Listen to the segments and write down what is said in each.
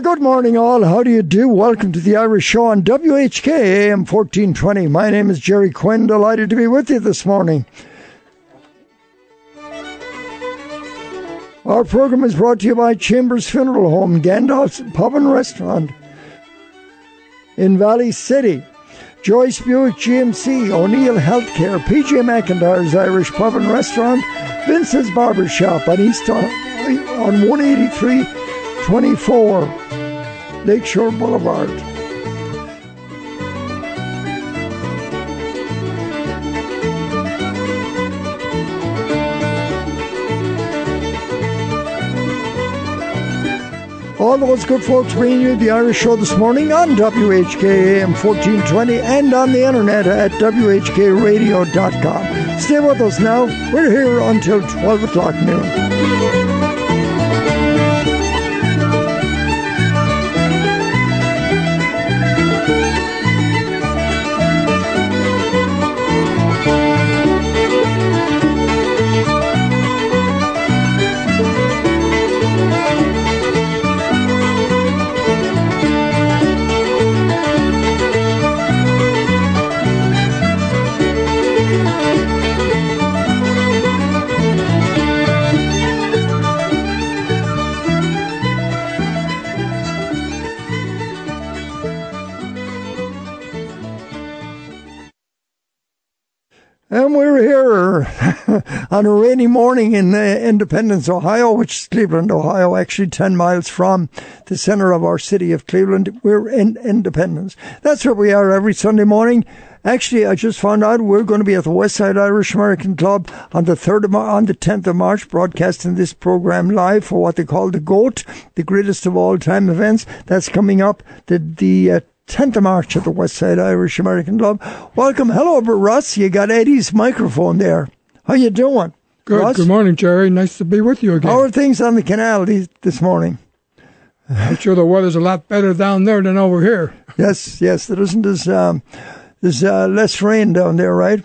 Well, good morning, all. How do you do? Welcome to the Irish Show on WHK AM 1420. My name is Gerry Quinn. Delighted to be with you this morning. Our program is brought to you by Chambers Funeral Home, Gandalf's Pub and Restaurant in Valley City. Joyce Buick GMC, O'Neill Healthcare, PJ McIntyre's Irish Pub and Restaurant, Vince's Barber Shop on East on, on 18324 Lakeshore Boulevard. All those good folks bringing you the Irish Show this morning on WHK AM 1420 and on the internet at WHKRadio.com. Stay with us now. We're here until 12 o'clock noon. On a rainy morning in uh, Independence, Ohio, which is Cleveland, Ohio, actually 10 miles from the center of our city of Cleveland. We're in Independence. That's where we are every Sunday morning. Actually, I just found out we're going to be at the Westside Irish American Club on the third of Mar- on the tenth of March, broadcasting this program live for what they call the GOAT, the greatest of all time events. That's coming up the the uh, 10th of March at the Westside Irish American Club. Welcome. Hello, Russ. You got Eddie's microphone there. How you doing? Good. Russ? Good morning, Gerry. Nice to be with you again. How are things on the canal these, this morning? I'm sure the weather's a lot better down there than over here. Yes, yes. There isn't as um, there's uh, less rain down there, right?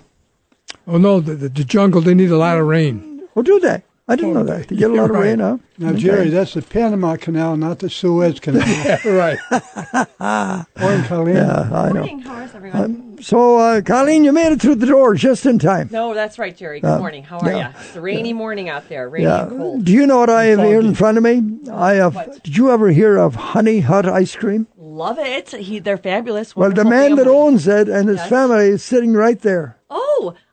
Oh no, the, the, the jungle they need a lot of rain. Oh, do they? I didn't know that. They get a lot of You're rain, huh? Now, Gerry, that's the Panama Canal, not the Suez Canal. right. Morning, Colleen. Yeah, I know. Morning, how is everyone? So, uh, Colleen, you made it through the door just in time. no, that's right, Gerry. Good morning. How are yeah. you? It's a rainy morning out there, rainy Yeah. and cold. Do you know what I have here in front of me? I have. What? Did you ever hear of Honey Hut ice cream? Love it. He, they're fabulous. Well, the Wonderful man that owns it and his Yes. family is sitting right there.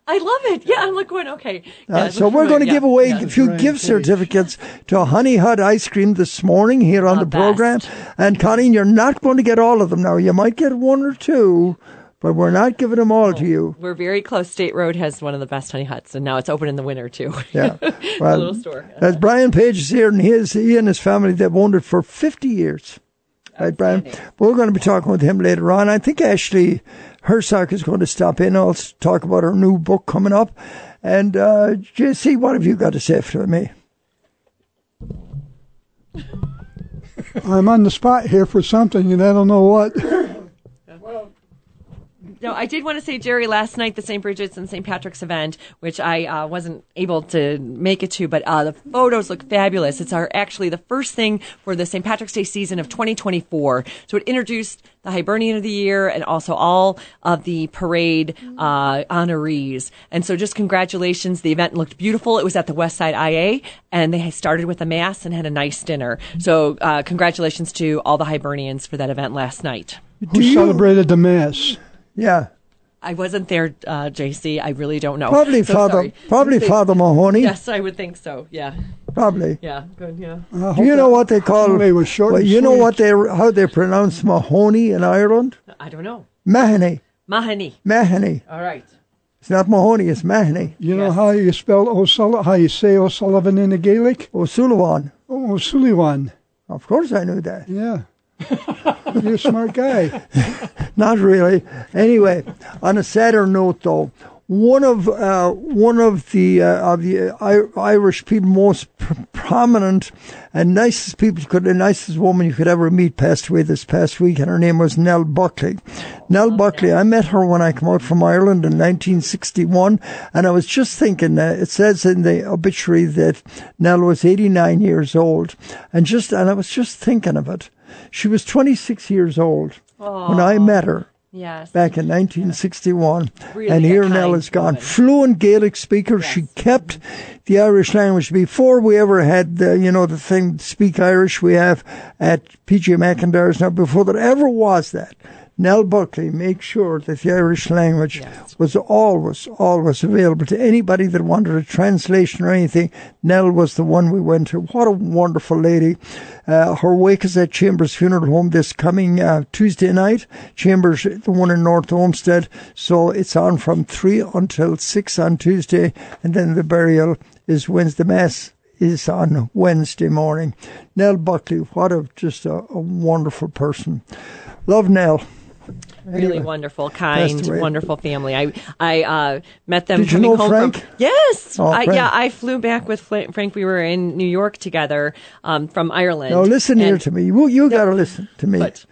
Oh, I love it. Yeah, I'm like going, okay. Uh, so we're going to Yeah, give away yeah. a few Brian gift Page. certificates to Honey Hut ice cream this morning here on The the program. best. And Colleen, you're not going to get all of them now. You might get one or two, but we're not giving them all to you. We're very close. State Road has one of the best honey huts, and now it's open in the winter, too. Yeah. It's Well, little store. As Brian Page is here, and he, is, he and his family, they've owned it for 50 years. Right, Brian? We're going to be talking with him later on. I think Ashley Hersock is going to stop in. I'll talk about her new book coming up. And, uh, JC, what have you got to say for me? I'm on the spot here for something, and I don't know what. No, I did want to say, Gerry, last night, the St. Bridget's and St. Patrick's event, which I uh, wasn't able to make it to, but uh, the photos look fabulous. It's our actually the first thing for the St. Patrick's Day season of 2024. So it introduced the Hibernian of the Year and also all of the parade uh, honorees. And so just congratulations. The event looked beautiful. It was at the West Side IA, and they started with a mass and had a nice dinner. So uh, congratulations to all the Hibernians for that event last night. Who you- celebrated the Mass? Yeah. I wasn't there, uh, JC. I really don't know. Probably So Father, sorry. probably They- Father Mahoney. Yes, I would think so. Yeah, Probably. yeah, good. Yeah. I Do you know what they call? Mahoney was short well, and you know what they how they pronounce Mahoney in Ireland? I don't know. Mahoney. Mahoney. Mahoney. All right. It's not Mahoney. It's Mahoney. You know Yes. how you spell O'Sullivan, how you say O'Sullivan in the Gaelic? O'Sullivan. Oh, O'Sullivan. Of course, I knew that. Yeah. You're a smart guy. Not really. Anyway, on a sadder note, though, one of uh, one of the uh, of the Irish people most pr- prominent and nicest people you could the nicest woman you could ever meet passed away this past week and her name was Nell Buckley. Nell Buckley, I met her when I came out from Ireland in 1961 and I was just thinking uh, it says in the obituary that Nell was 89 years old and just and I was just thinking of it. She was 26 years old when I met her Yes. back in 1961. Really and here Nell is gone. woman. Fluent Gaelic speaker. She kept the Irish language. Before we ever had, the, you know, the thing, Speak Irish we have at PJ McIntyre's now, before there ever was that, Nell Buckley made sure that the Irish language was always, always available to anybody that wanted a translation or anything. Nell was the one we went to. What a wonderful lady. Uh, her wake is at Chambers Funeral Home this coming uh, Tuesday night. Chambers, the one in North Olmsted. So it's on from 3 until 6 on Tuesday, and then the burial is Wednesday Mass is on Wednesday morning. Nell Buckley, what a just a, a wonderful person. Love Nell. Really Anyway, wonderful, kind, wonderful family. I I uh, met them Did you coming know home Frank? from yes. Oh, I, Frank. yeah, I flew back with Frank. We were in New York together um, from Ireland. Now listen here to me. You, you got to listen to me. But-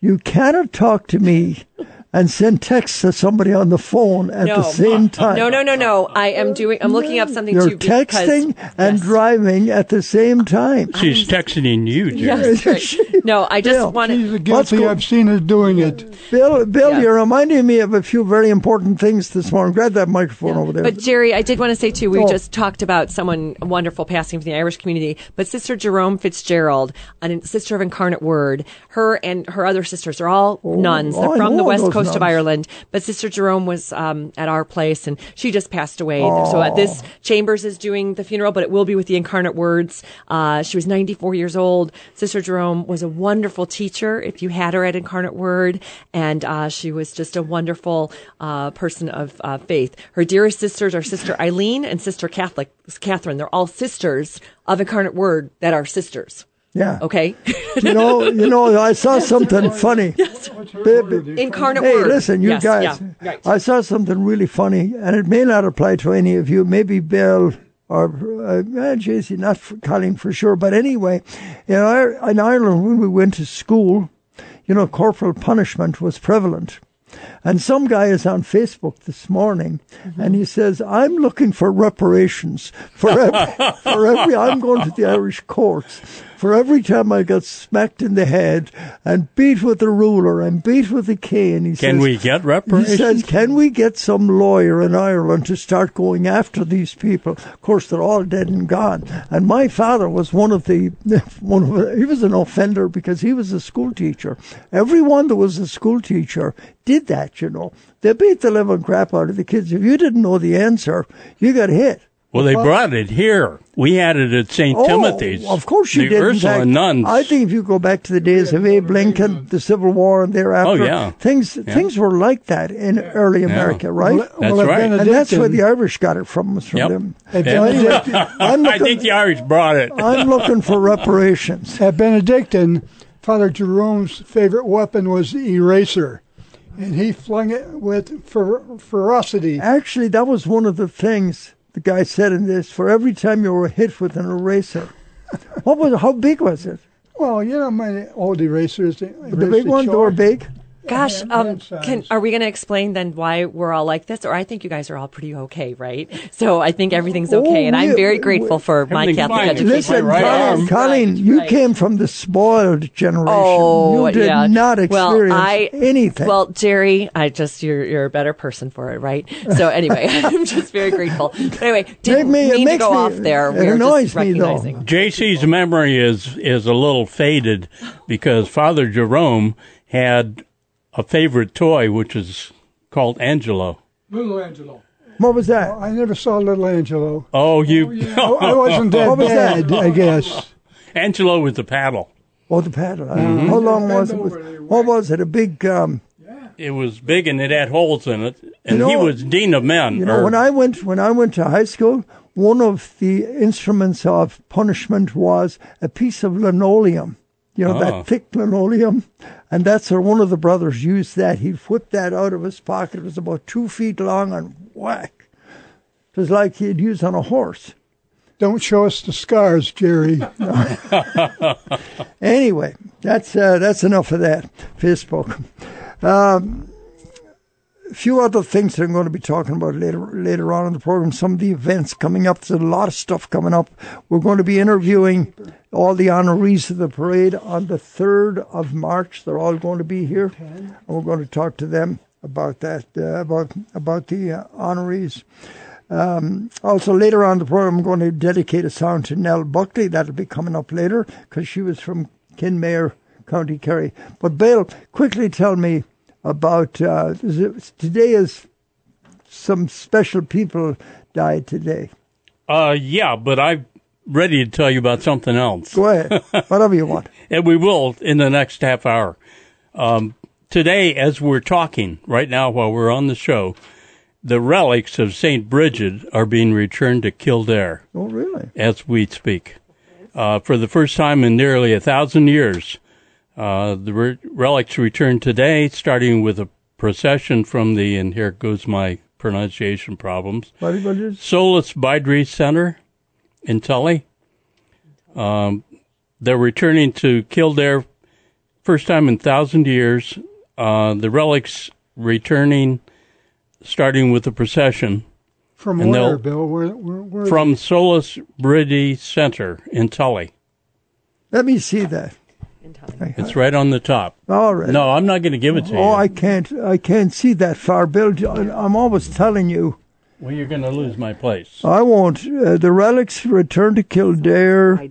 You cannot talk to me and send texts to somebody on the phone at the same time. No, no, no, no. I am doing. I'm looking up something You're too because texting and Yes. driving at the same time. She's texting you, Gerry. Yes, right. No, I just Bill, wanted. She's What's guilty. go- I've seen her doing it. Bill, Bill, Yeah. you're reminding me of a few very important things this morning. Grab that microphone over there. But Gerry, I did want to say too. We Oh. just talked about someone wonderful passing from the Irish community, but Sister Jerome Fitzgerald, a sister of Incarnate Word, her and her other sisters are all oh, nuns. oh, They're I from the west those coast of. Ireland. But Sister Jerome was um, at our place, and she just passed away. So at this Chambers is doing the funeral, but it will be with the Incarnate Words. Uh, she was 94 years old. Sister Jerome was a wonderful teacher. If you had her at Incarnate Word, and uh, she was just a wonderful uh, person of uh, faith. Her dearest sisters are Sister Eileen and Sister Catholic Catherine. They're all sisters of Incarnate Word that are sisters. Yeah. Okay, You know, you know, I saw something funny. Bi- Incarnate Hey, Word. listen, you Yes, guys. yeah, right. I saw something really funny, and it may not apply to any of you. Maybe Bill or uh, uh, JC, not for Colleen for sure. But anyway, in, in Ireland, when we went to school, you know, corporal punishment was prevalent. And some guy is on Facebook this morning, and he says, "I'm looking for reparations for every, for every. I'm going to the Irish courts for every time I got smacked in the head and beat with a ruler and beat with a cane." He says, Can says, we get reparations? he says, "Can we get some lawyer in Ireland to start going after these people?" Of course, they're all dead and gone. And my father was one of the one of he was an offender because he was a school teacher. Everyone that was a school teacher did that. You know, they beat the living crap out of the kids. If you didn't know the answer, you got hit. Well, they brought it here. We had it at St. Oh, Timothy's. Oh, of course you the did. in Ursula fact. nuns. I think if you go back to the days of Abe Lincoln, the Civil War, and thereafter, Oh, yeah. things things were like that in early America, right? Well, That's well, right. and that's where the Irish got it from, was from Yep. them. If Yeah. So anyway, I'm I looking, think the Irish brought it. I'm looking for reparations. At Benedictine, Father Jerome's favorite weapon was the eraser, and he flung it with fer- ferocity. Actually, that was one of the things the guy said in this. For every time you were hit with an eraser, what was? How big was it? Well, you know, my old erasers. The, The big ones were big. Gosh, um, can are we going to explain then why we're all like this? Or I think you guys are all pretty okay, right? So I think everything's okay, and I'm very grateful for my Everything's Catholic fine. education. Listen, right Colleen, arm. Colleen, Right, you right. came from the spoiled generation. Oh, you did yeah. not well, experience I, anything. Well, Gerry, I just you're you're a better person for it, right? So anyway, I'm just very grateful. But anyway, didn't me- it mean to makes go me- off there. it We're annoys me, though. JC's memory is is a little faded because Father Jerome had a favorite toy which is called Angelo. Little Angelo. what was that? I never saw little Angelo. Oh, you Oh, yeah. I wasn't that What was bad, that? I guess. Angelo with the paddle. Oh, the paddle. Mm-hmm. How long was it? Was, what was it? A big. Um, It was big and it had holes in it, and You he was dean of men. you know, or- when I went when I went to high school, one of the instruments of punishment was a piece of linoleum you know, Oh. that thick linoleum. And that's where one of the brothers used that. He whipped that out of his pocket. It was about two feet long and whack. It was like he'd used on a horse. Don't show us the scars, Gerry. Anyway, that's uh, that's enough of that. Facebook. Um, a few other things that I'm going to be talking about later later on in the program. Some of the events coming up. There's a lot of stuff coming up. We're going to be interviewing all the honorees of the parade on the third of March. They're all going to be here, and we're going to talk to them about that uh, about about the uh, honorees. Um, also, later on in the program, I'm going to dedicate a song to Nell Buckley. That'll be coming up later because she was from Kenmare, County Kerry. But Bill, quickly tell me about uh, today. Is some special people died today? Uh, yeah, but I'm ready to tell you about something else. Go ahead, whatever you want. And we will in the next half hour. Um, today, as we're talking right now while we're on the show, the relics of St. Bridget are being returned to Kildare Oh, really? as we speak. Uh, for the first time in nearly a thousand years, uh, the re- relics return today, starting with a procession from the, and here goes my pronunciation problems, What, what is? Solas Bidri Center in Tully. Um, they're returning to Kildare, first time in thousand years. Uh, the relics returning, starting with the procession From And where, Bill? Where, where, where from Solas Briddi Center in Tully. Let me see that. In time. It's right on the top. All right. No, I'm not going to give it to you. Oh, I can't. I can't see that far, Bill. I'm always telling you. well, you're going to lose my place. I won't. Uh, the relics return to Kildare.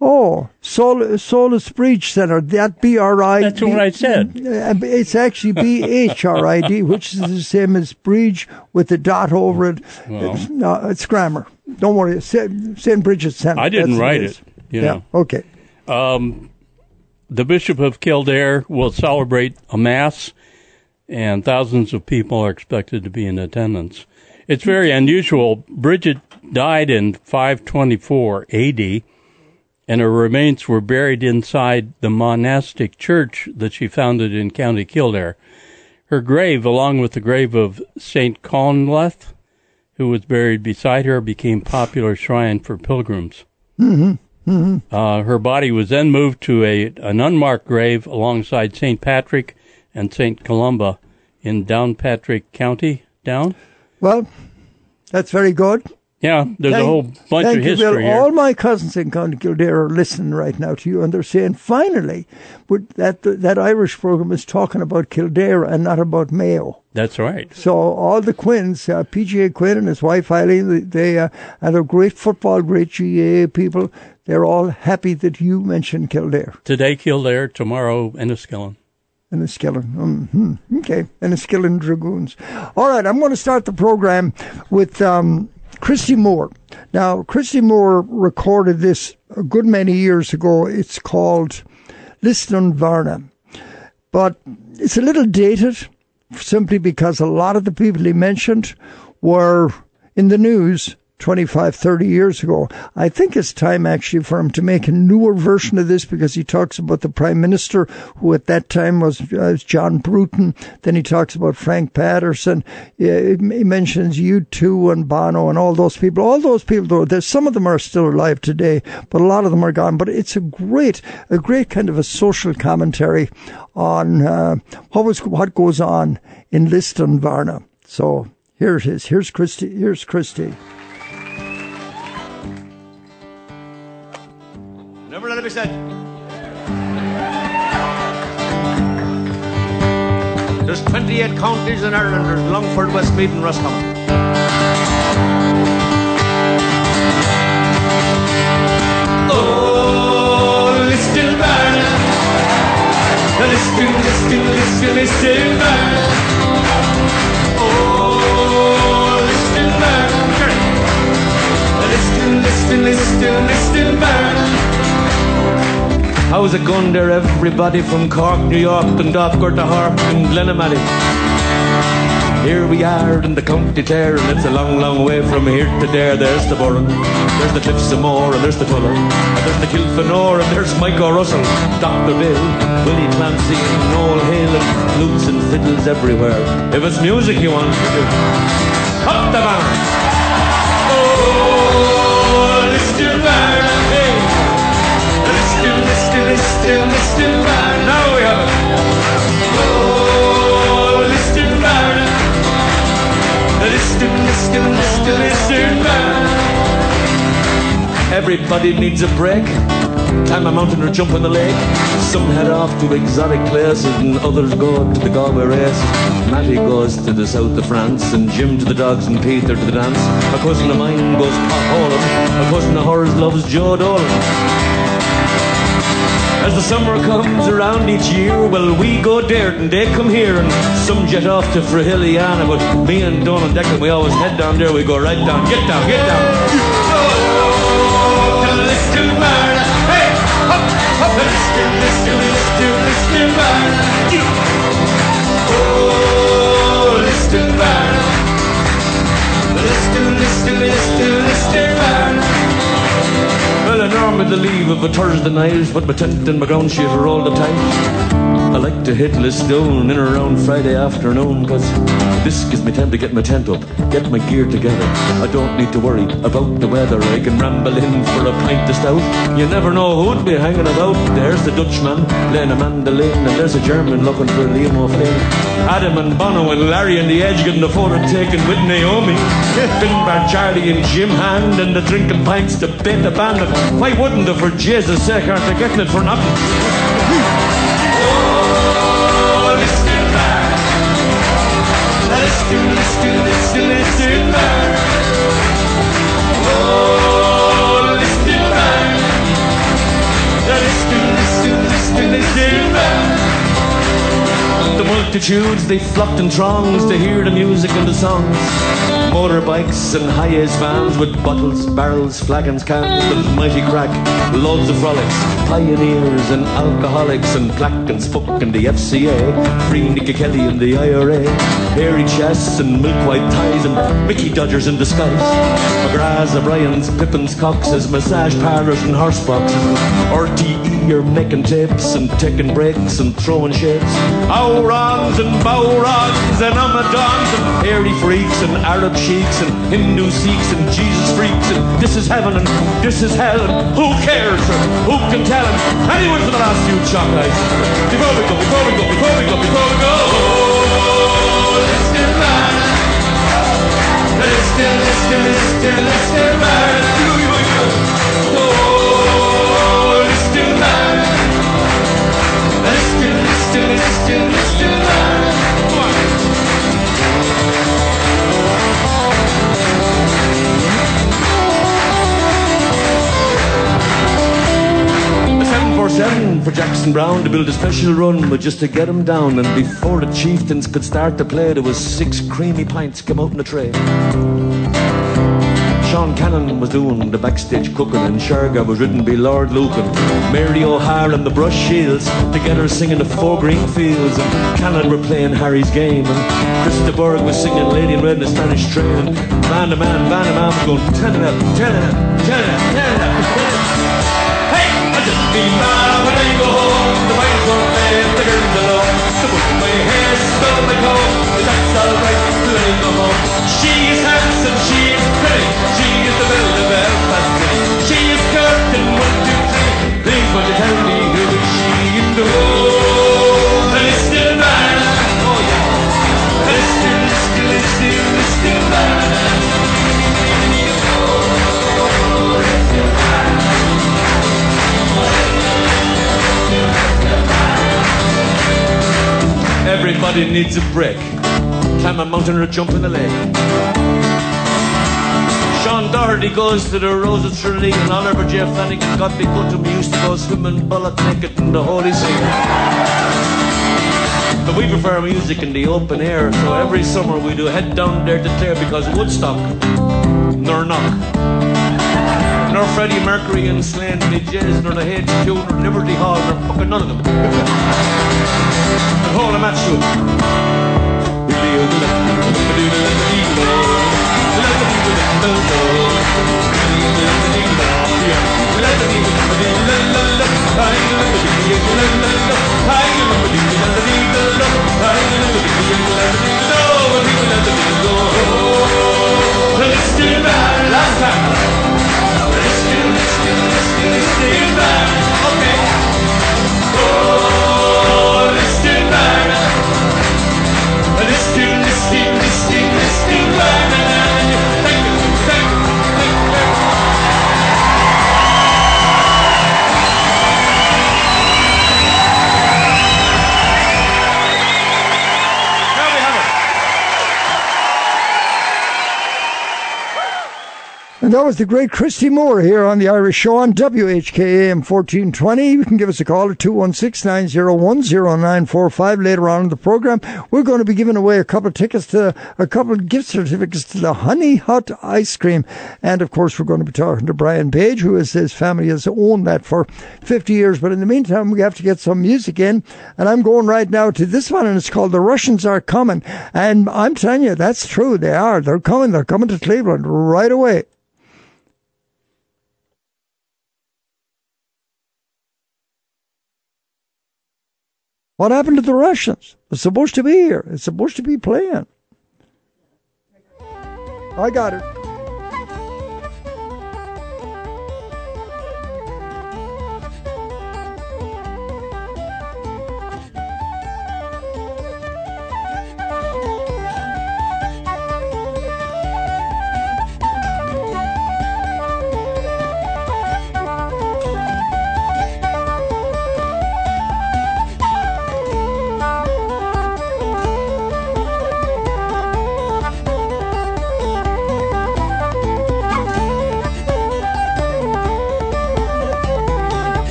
Oh, Sol- Solas Breach Center. That B R I. That's what I said. Uh, It's actually B H R I D, which is the same as Bridge with the dot over it. Well. It's, no, it's grammar. Don't worry. St. St. Bridget Center. I didn't That's write is. it, you yeah. know. Okay. The Bishop of Kildare will celebrate a Mass, and thousands of people are expected to be in attendance. It's very unusual. Bridget died in 524 AD, and her remains were buried inside the monastic church that she founded in County Kildare. Her grave, along with the grave of St. Conleth, who was buried beside her, became popular shrine for pilgrims. Mm-hmm. Uh, her body was then moved to a an unmarked grave alongside St. Patrick and St. Columba in Downpatrick County. Down? Well, that's very good. Yeah, there's a whole bunch thank of you, history Bill. here. All my cousins in County Kildare are listening right now to you, and they're saying, finally, that that Irish program is talking about Kildare and not about Mayo. That's right. So all the Quinns, uh, PGA Quinn and his wife Eileen, they, uh, and they're great football, great GA people. They're all happy that you mentioned Kildare Today Kildare, tomorrow Enniskillen. and the Skillen. hmm Okay, and the Skillen Dragoons. All right, I'm going to start the program with um, Christy Moore. Now, Christy Moore recorded this a good many years ago. It's called Lisdoonvarna. But it's a little dated simply because a lot of the people he mentioned were in the news 25, 30 years ago. I think it's time actually for him to make a newer version of this because he talks about the Prime Minister, who at that time was, uh, John Bruton. Then he talks about Frank Patterson. He mentions U2 and Bono and all those people. All those people, though, some of them are still alive today, but a lot of them are gone. But it's a great, a great kind of a social commentary on uh, what was what goes on in Lisdoonvarna. So here it is. Here's Christy. Here's Christy. Never let it be said. There's 28 counties in Ireland. There's Longford, Westmeath, and Roscommon. Oh, Lisdoonvarna. Liston, Liston, Liston, Lisdoonvarna. Oh, Liston Varna. Liston, Liston, Liston, Liston How's it going there, everybody from Cork, New York, Dundalk, to Harp, and Glenamaddy? Here we are in the county Tare, and it's a long, long way from here to there. There's the Burren, there's the Cliffs of Moher, and there's the Tulla, and there's the Kilfenora, and there's Micho Russell, Dr. Bill, Willie Clancy, and Noel Hale, and flutes and fiddles everywhere. If it's music you want to do, up the banners! Lister, Lister, Lister Barn. Now we have it. Oh. Lister, Lister, Lister, Lister Barn. Everybody needs a break. Climb a mountain or jump in the lake. Some head off to exotic places and others go to the Galway race. Matty goes to the south of France and Jim to the dogs and Peter to the dance. A cousin of mine goes potholing. A cousin of hers loves Joe Dolan. As the summer comes around each year, well, we go there and they come here, and some jet off to Frahilliana. But me and Donald Declan, we always head down there. We go right down, get down, get down. Oh, to Lisdoonvarna. Hey, up, up, Liston, Liston, Liston, Liston Barn. Normally the leave of a Thursday night, but my tent and my ground sheet are all up tight. I like to hit Lisdoon in around Friday afternoon, cause this gives me time to get my tent up, get my gear together. I don't need to worry about the weather. I can ramble in for a pint of stout. You never know who'd be hanging about. There's the Dutchman playing a mandolin, and there's a German looking for Liam O'Flynn. Adam and Bono and Larry and the Edge getting the photo taken with Naomi. Finbar, Charlie and Jim Hand and the drinking pints to bait the band. And why wouldn't they, for Jesus' sake, aren't they getting it for nothing? Oh. The multitudes, they flocked in throngs to hear the music and the songs. Motorbikes and high-ace vans with bottles, barrels, flagons, cans, the mighty crack, loads of frolics, pioneers and alcoholics and Clack and Spook and the FCA, Free Nicky Kelly and the IRA, hairy chests and milk white ties and Mickey Dodgers in disguise, McGrath's, O'Brien's, Pippin's, Cox's, massage parlours and horse boxes, RTE are making tapes and taking breaks and throwing shapes, Aurons and Bowrons and Amadons and hairy freaks and Arab sheiks and Hindu Sikhs and Jesus freaks and this is heaven and this is hell and who cares or who can tell him anyone for the last few chalk ice before we go before we go before we go before we go listen man listen listen listen listen The 747 for Jackson Browne to build a special run, but just to get him down. And before the chieftains could start to play, there was six creamy pints come out in a tray. Sean Cannon was doing the backstage cooking, and Shergar was written by Lord Lucan. Mary O'Hara and the Brush Shiels together singing the Four Green Fields, and Cannon were playing Harry's game, and Chris de Burgh was singing Lady in Red in the Spanish train. Man to man, man to man was going ten up, ten up, ten up, ten up. Hey, I just be my coat. But that's alright, me go home. She Everybody needs a break. Climb a mountain or jump in the lake. Sean Doherty goes to the Rose of Tralee and Oliver J. Flanagan got me good to me used to go swimming bullet naked in the Holy See. But we prefer music in the open air, so every summer we do head down there to Clare because Woodstock, nor knock. Nor Freddie Mercury and Slane, nor Jazz, nor the HQ, nor Liberty Hall, nor fucking none of them. Hola macho Let's get back. That was the great Christy Moore here on the Irish Show on WHKAM 1420. You can give us a call at 216-901-0945 later on in the program. We're going to be giving away a couple of tickets to, a couple of gift certificates to the Honey Hut Ice Cream. And of course, we're going to be talking to Brian Page, who is his family has owned that for 50 years. But in the meantime, we have to get some music in. And I'm going right now to this one, and it's called The Russians Are Coming. And I'm telling you, that's true. They are. They're coming. They're coming to Cleveland right away. What happened to the Russians? It's supposed to be here. It's supposed to be playing. I got it.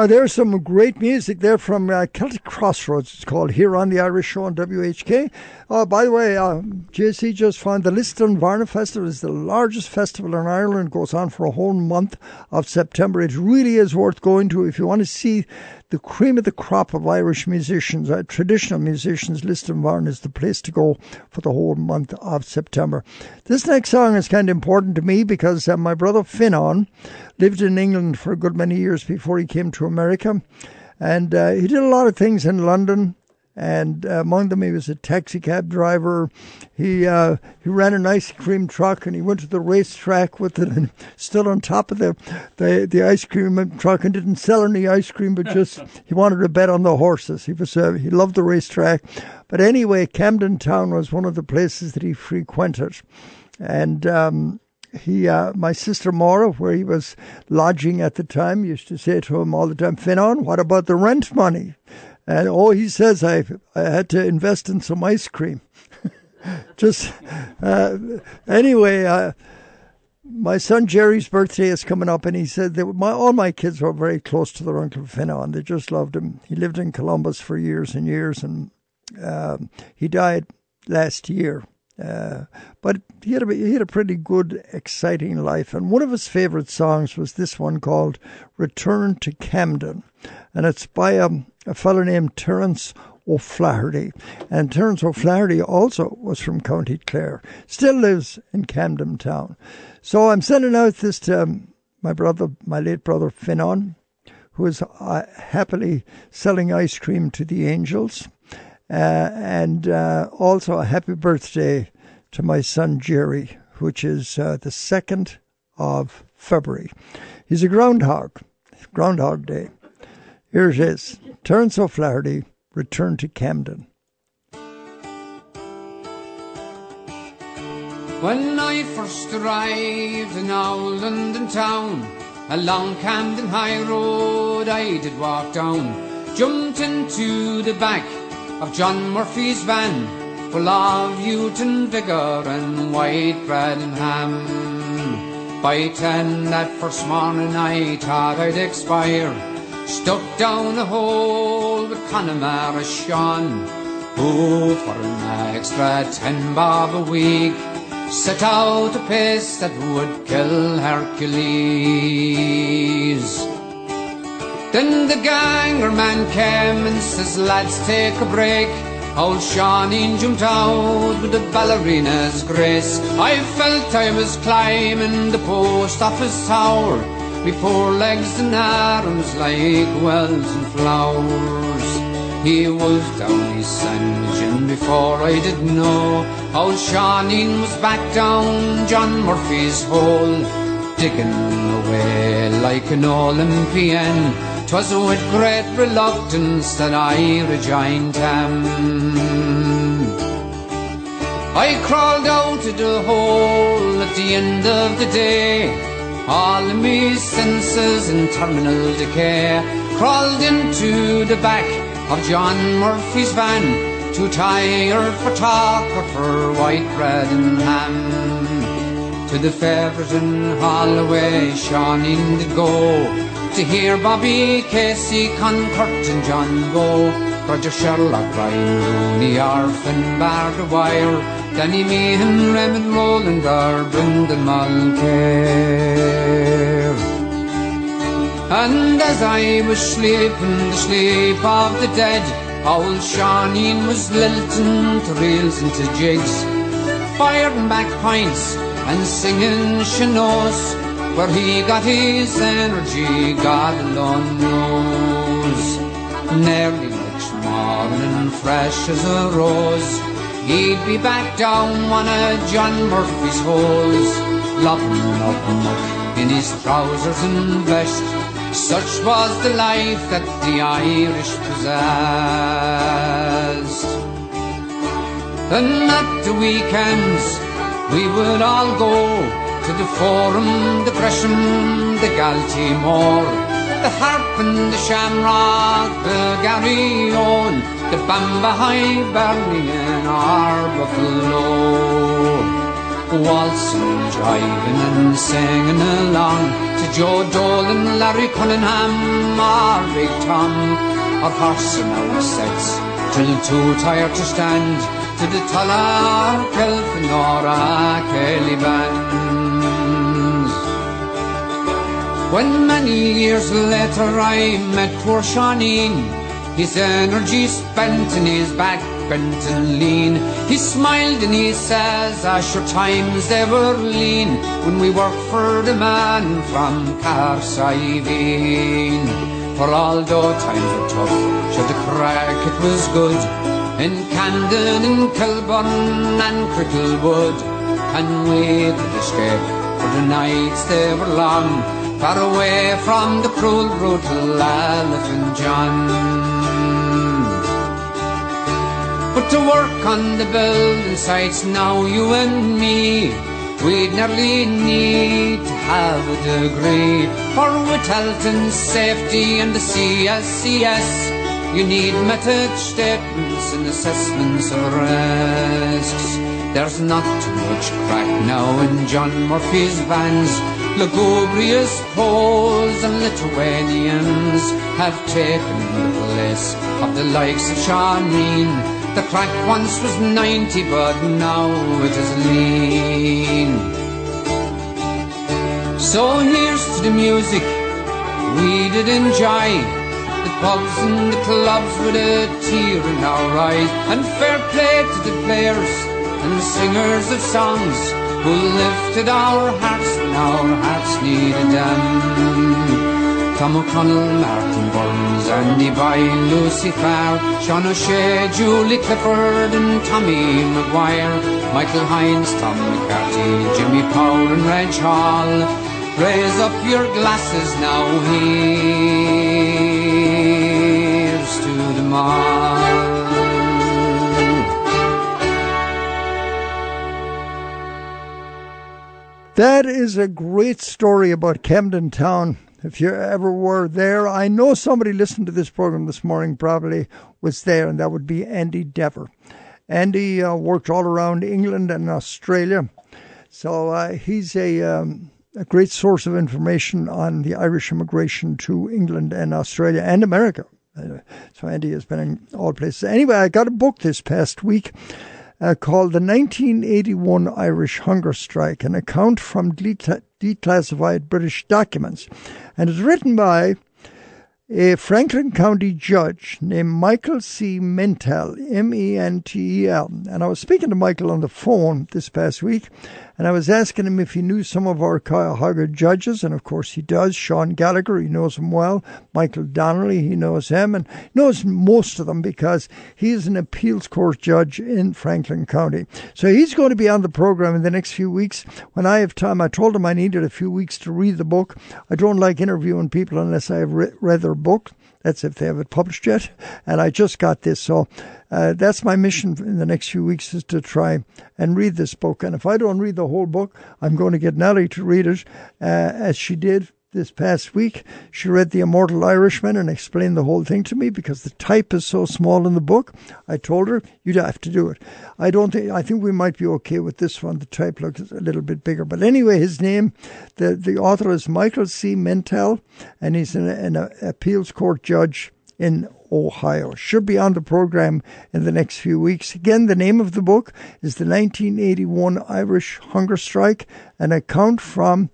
Uh, there's some great music there from uh, Celtic Crossroads. It's called here on the Irish Show on WHK. Uh, by the way, uh, JC just found the Lisdoonvarna Festival is the largest festival in Ireland. Goes on for a whole month of September. It really is worth going to if you want to see the cream of the crop of Irish musicians, uh, traditional musicians. Lisdoonvarna is the place to go for the whole month of September. This next song is kind of important to me because uh, my brother Finan lived in England for a good many years before he came to America. And uh, he did a lot of things in London. And uh, among them, he was a taxi cab driver. He uh, he ran an ice cream truck, and he went to the racetrack with it, and stood on top of the, the the ice cream truck, and didn't sell any ice cream, but just he wanted to bet on the horses. He was uh, he loved the racetrack, but anyway, Camden Town was one of the places that he frequented, and um, he, uh, my sister Maura, where he was lodging at the time, used to say to him all the time, Finan, what about the rent money? And oh, he says I I had to invest in some ice cream. Just uh, anyway, uh, my son Jerry's birthday is coming up, and he said that my, all my kids were very close to their uncle Finan. They just loved him. He lived in Columbus for years and years, and um, he died last year. Uh, but he had, a, he had a pretty good, exciting life. And one of his favorite songs was this one called Return to Camden. And it's by a, a fellow named Terence O'Flaherty. And Terence O'Flaherty also was from County Clare, still lives in Camden Town. So I'm sending out this to um, my brother, my late brother Finan, who is uh, happily selling ice cream to the angels. Uh, and uh, also a happy birthday to my son Jerry, which is uh, the 2nd of February. He's a groundhog, Groundhog Day. Here it is Terence O'Flaherty, returned to Camden. When I first arrived in old London town, along Camden High Road I did walk down, jumped into the back of John Murphy's van, full of youth and vigour and white bread and ham. By ten that first morning I thought I'd expire, stuck down a hole with Connemara Sean, who for an extra ten bob a week set out a pace that would kill Hercules. Then the ganger man came and says, lads, take a break. Old Shawneen jumped out with the ballerina's grace. I felt I was climbing the post office tower, me four legs and arms like wells and flowers. He was down his and before I did know, old Shawneen was back down John Murphy's hole, digging away like an Olympian. 'Twas with great reluctance that I rejoined him. I crawled out of the hole at the end of the day, all of me senses in terminal decay. Crawled into the back of John Murphy's van, too tired for talk or for white bread and ham. To the Feverton Holloway, Shawneen did go to hear Bobby Casey, Concort and John go. Roger Sherlock, Brian Rooney, Arfin, Wire, Danny Meehan, Raymond Roland, or Brendan Mulcair. And as I was sleeping the sleep of the dead, old Shawneen was lilting to reels and to jigs, firing back pints and singing Shanoes. Where he got his energy, God alone knows. Nearly next morning, fresh as a rose, he'd be back down one of John Murphy's holes, lopping up muck in his trousers and vest. Such was the life that the Irish possessed. And at the weekends, we would all go to the Forum, the Gresham, the Galtymore, the Harp and the Shamrock, the Garryowen, the Bamba Hibernian, our Buffalo. Waltzing, jiving and singing along to Joe Dolan, Larry Cunningham, our Big Tom, our horse and our sets, till too tired to stand to the Talar, Kelvin, or a Kelly bands. When many years later I met poor Shawneen, his energy spent in his back bent and lean. He smiled and he says, Asher times they were lean when we worked for the man from Carsiveen. For although times were tough, sure the crack it was good. In Camden, in Kilburn and Cricklewood, and we could escape, for the nights they were long, far away from the cruel, brutal Elephant John. But to work on the building sites now, you and me, We'd nearly need to have a degree, for with health and safety and the CSCS, you need method statements and assessments of risks. There's not too much crack now in John Murphy's vans. Lugubrious Poles and Lithuanians have taken the place of the likes of Shawneen. The crack once was 90, but now it is lean. So here's to the music we did enjoy. The pubs and the clubs with a tear in our eyes. And fair play to the players and the singers of songs who lifted our hearts when our hearts needed them. Tom O'Connell, Martin Burns, Andy Boyle, Lucy Farr, Sean O'Shea, Julie Clifford and Tommy McGuire, Michael Hines, Tom McCarthy, Jimmy Powell and Reg Hall. Raise up your glasses now, here's to them all. That is a great story about Camden Town. If you ever were there, I know somebody listened to this program this morning probably was there, and that would be Andy Dever. Andy uh, worked all around England and Australia, so uh, he's a, um, a great source of information on the Irish immigration to England and Australia and America. Uh, so Andy has been in all places. Anyway, I got a book this past week uh, called The 1981 Irish Hunger Strike, an account from declassified British documents. And it's written by a Franklin County judge named Michael C. Mentel, M E N T E L. And I was speaking to Michael on the phone this past week, and I was asking him if he knew some of our Cuyahoga judges, and of course he does. Sean Gallagher, he knows him well. Michael Donnelly, he knows him, and knows most of them because he is an appeals court judge in Franklin County. So he's going to be on the program in the next few weeks. When I have time, I told him I needed a few weeks to read the book. I don't like interviewing people unless I have read their book. That's if they have it published yet. And I just got this. So uh, that's my mission in the next few weeks is to try and read this book. And if I don't read the whole book, I'm going to get Nellie to read it uh, as she did this past week. She read The Immortal Irishman and explained the whole thing to me because the type is so small in the book. I told her you'd have to do it. I don't think I think we might be okay with this one. The type looks a little bit bigger. But anyway, his name, the the author is Michael C. Mentel, and he's an, an appeals court judge in Ohio. Should be on the program in the next few weeks. Again, the name of the book is The 1981 Irish Hunger Strike, an account from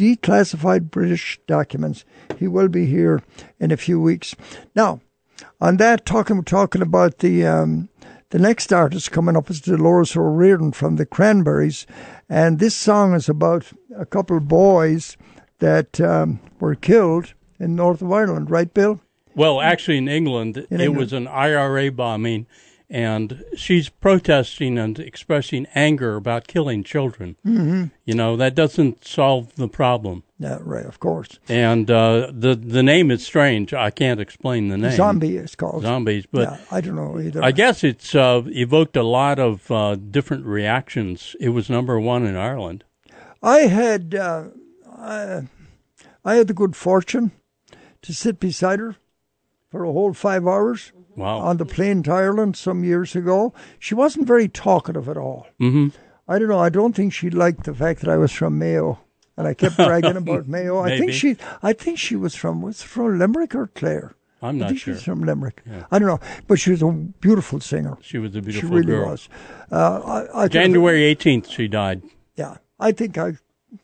declassified British documents. He will be here in a few weeks. Now, on that, talking talking about the um, the next artist coming up is Dolores O'Riordan from the Cranberries, and this song is about a couple of boys that um, were killed in north of Ireland, right, Bill? Well, actually, in England, in it was an IRA bombing and she's protesting and expressing anger about killing children. Mm-hmm. You know that doesn't solve the problem. Yeah, right, of course. And uh, the the name is strange. I can't explain the name. Zombie is called zombies, but yeah, I don't know either. I guess it's uh, evoked a lot of uh, different reactions. It was number one in Ireland. I had uh, I, I had the good fortune to sit beside her for a whole five hours wow. on the plane to Ireland some years ago. She wasn't very talkative at all. Mm-hmm. I don't know. I don't think she liked the fact that I was from Mayo, and I kept bragging about Mayo. I think she, I think she was from was from Limerick or Clare. I'm not I think sure. She's from Limerick. Yeah. I don't know, but she was a beautiful singer. She was a beautiful She really girl. was. Uh, I, I January 18th, she died. Yeah, I think I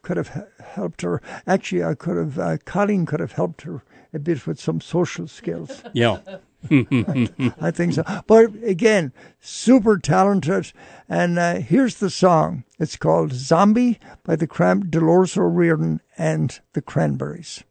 could have helped her. Actually, I could have. Uh, Colleen could have helped her a bit with some social skills. Yeah. I think so. But again, super talented. And uh, here's the song. It's called Zombie by the Cran- Dolores O'Riordan and the Cranberries.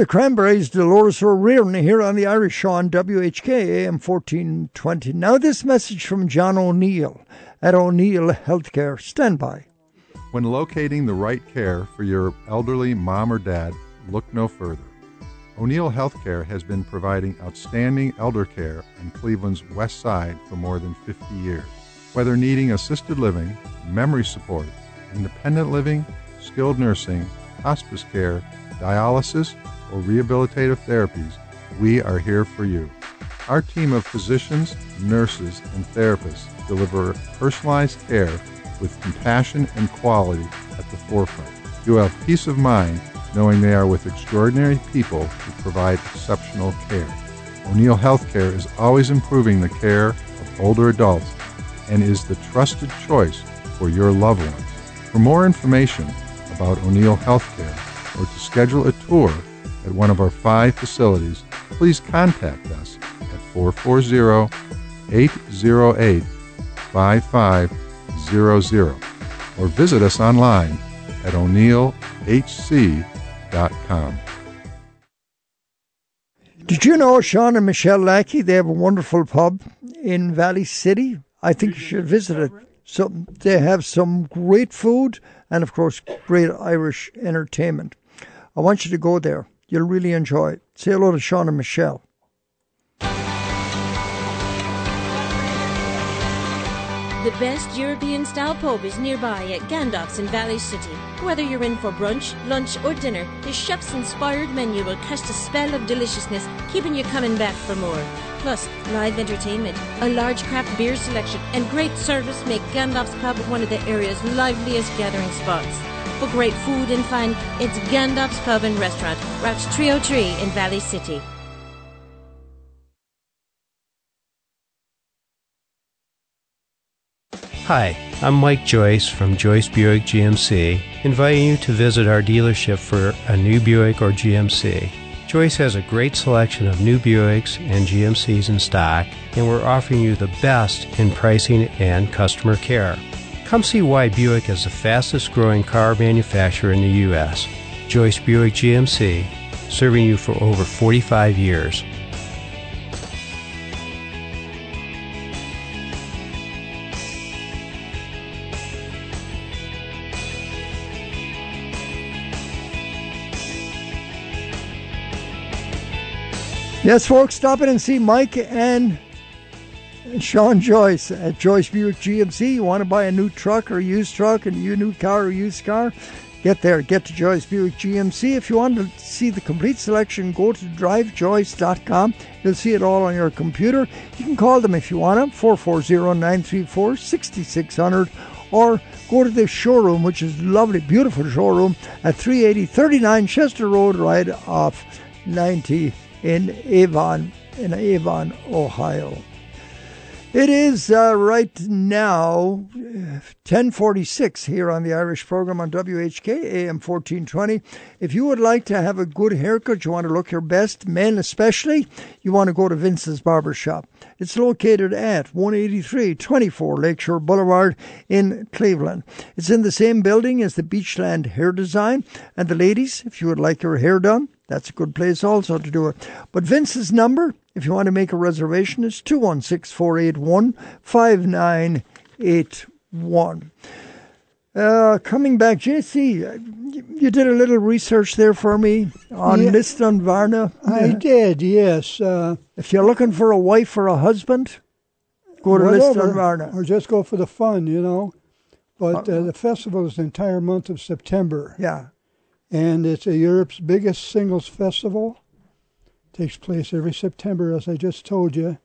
The Cranberries, Dolores O'Riordan here on the Irish Show on WHK AM 1420. Now this message from John O'Neill at O'Neill Healthcare. Stand by. When locating the right care for your elderly mom or dad, look no further. O'Neill Healthcare has been providing outstanding elder care in Cleveland's West Side for more than 50 years. Whether needing assisted living, memory support, independent living, skilled nursing, hospice care, dialysis, or rehabilitative therapies, we are here for you. Our team of physicians, nurses, and therapists deliver personalized care with compassion and quality at the forefront. You have peace of mind knowing they are with extraordinary people who provide exceptional care. O'Neill Healthcare is always improving the care of older adults and is the trusted choice for your loved ones. For more information about O'Neill Healthcare or to schedule a tour at one of our five facilities, please contact us at 440 808 5500 or visit us online at o'neillhc.com. Did you know Sean and Michelle Lackey? They have a wonderful pub in Valley City. I think you should visit it. So they have some great food and, of course, great Irish entertainment. I want you to go there. You'll really enjoy it. Say hello to Sean and Michelle. The best European style pub is nearby at Gandalf's in Valley City. Whether you're in for brunch, lunch, or dinner, the chef's inspired menu will cast a spell of deliciousness, keeping you coming back for more. Plus, live entertainment, a large craft beer selection, and great service make Gandalf's Pub one of the area's liveliest gathering spots. For great food and fun, it's Gandalf's Pub and Restaurant, Route 303 in Valley City. Hi, I'm Mike Joyce from Joyce Buick GMC, inviting you to visit our dealership for a new Buick or GMC. Joyce has a great selection of new Buicks and GMCs in stock, and we're offering you the best in pricing and customer care. Come see why Buick is the fastest growing car manufacturer in the U.S. Joyce Buick GMC, serving you for over 45 years. Yes, folks, stop in and see Mike and Sean Joyce at Joyce Buick GMC. You want to buy a new truck or used truck, and a new car or used car? Get there. Get to Joyce Buick GMC. If you want to see the complete selection, go to drivejoyce.com. You'll see it all on your computer. You can call them if you want them, 440-934-6600, or go to the showroom, which is lovely, beautiful showroom at 380 39 Chester Road, right off 90 in Avon, in Avon, Ohio. It is uh, right now 1046 here on the Irish program on WHK AM 1420. If you would like to have a good haircut, you want to look your best, men especially, you want to go to Vince's Barber Shop. It's located at 18324 Lakeshore Boulevard in Cleveland. It's in the same building as the Beachland Hair Design. And the ladies, if you would like your hair done, that's a good place also to do it. But Vince's number, if you want to make a reservation, it's 216 481 5981. Uh, coming back, JC, you did a little research there for me on Yeah. Liston Varna. I did, yes. Uh, If you're looking for a wife or a husband, go to Liston Varna. Or just go for the fun, you know. But uh, the festival is the entire month of September. Yeah. And it's a Europe's biggest singles festival. Takes place every September, as I just told you.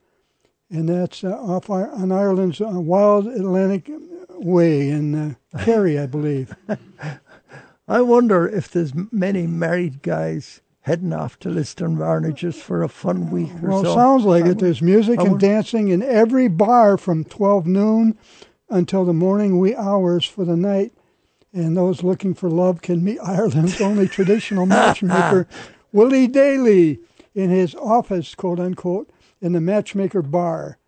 And that's uh, off I- on Ireland's uh, Wild Atlantic Way in uh, Kerry, I believe. I wonder if there's many married guys heading off to Liston Varna just for a fun week or Well, so. it sounds like I it. There's music and dancing in every bar from 12 noon until the morning wee hours for the night. And those looking for love can meet Ireland's only traditional matchmaker, Willie Daly, in his office, quote unquote, in the matchmaker bar.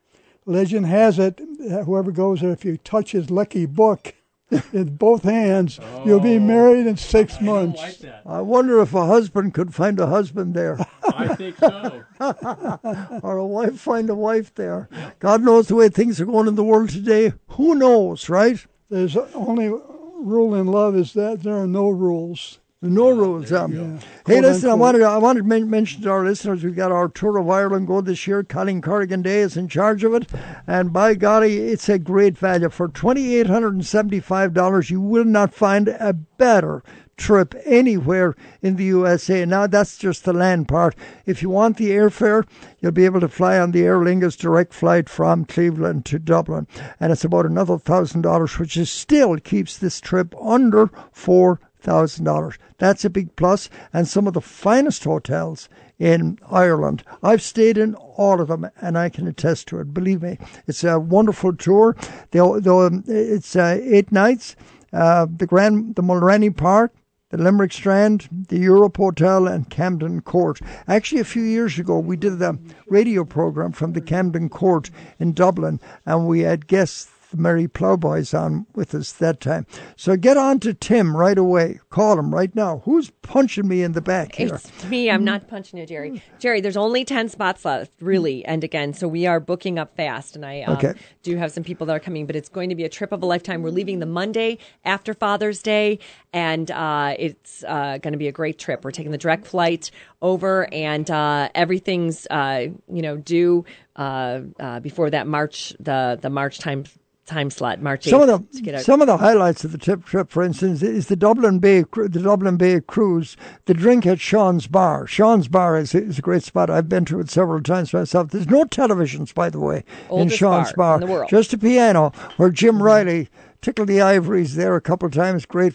Legend has it that whoever goes there, if you touch his lucky book, in both hands. You'll be oh. married in six months. I wonder if a husband could find a husband there. I think so. or a wife find a wife there. God knows the way things are going in the world today. Who knows, right? There's only rule in love is that there are no rules. No rules. Um, Yeah. Hey, listen, I wanted I wanted to men- mention to our listeners we've got our tour of Ireland go this year. Colin Corrigan Day is in charge of it, and by golly, it's a great value for twenty eight hundred and seventy five dollars. You will not find a better trip anywhere in the USA. Now that's just the land part. If you want the airfare, you'll be able to fly on the Aer Lingus direct flight from Cleveland to Dublin, and it's about another thousand dollars, which is still keeps this trip under four thousand dollars. That's a big plus, and some of the finest hotels in Ireland. I've stayed in all of them, and I can attest to it. Believe me, it's a wonderful tour. Um, it's uh, eight nights. Uh, the Grand, the Mulrenny Park, the Limerick Strand, the Europe Hotel, and Camden Court. Actually, a few years ago, we did a radio program from the Camden Court in Dublin, and we had guests, the Mary Plowboys, on with us that time. So get on to Tim right away. Call him right now. Who's punching me in the back here? It's me. I'm not punching you, Jerry. Jerry, there's only 10 spots left, really. And again, so we are booking up fast. And I um, Okay. do have some people that are coming, but it's going to be a trip of a lifetime. We're leaving the Monday after Father's Day, and uh, it's uh, going to be a great trip. We're taking the direct flight over, and uh, everything's, uh, you know, due uh, uh, before that March, the, the March time. Time slot, March 8th. Some of the some of the highlights of the trip, trip, for instance, is the Dublin Bay the Dublin Bay cruise. The drink at Sean's Bar. Sean's Bar is, is a great spot. I've been to it several times myself. There's no televisions, by the way, in Sean's bar Bar. in. Just a piano where Jim mm-hmm. Riley tickled the ivories there a couple of times. Great,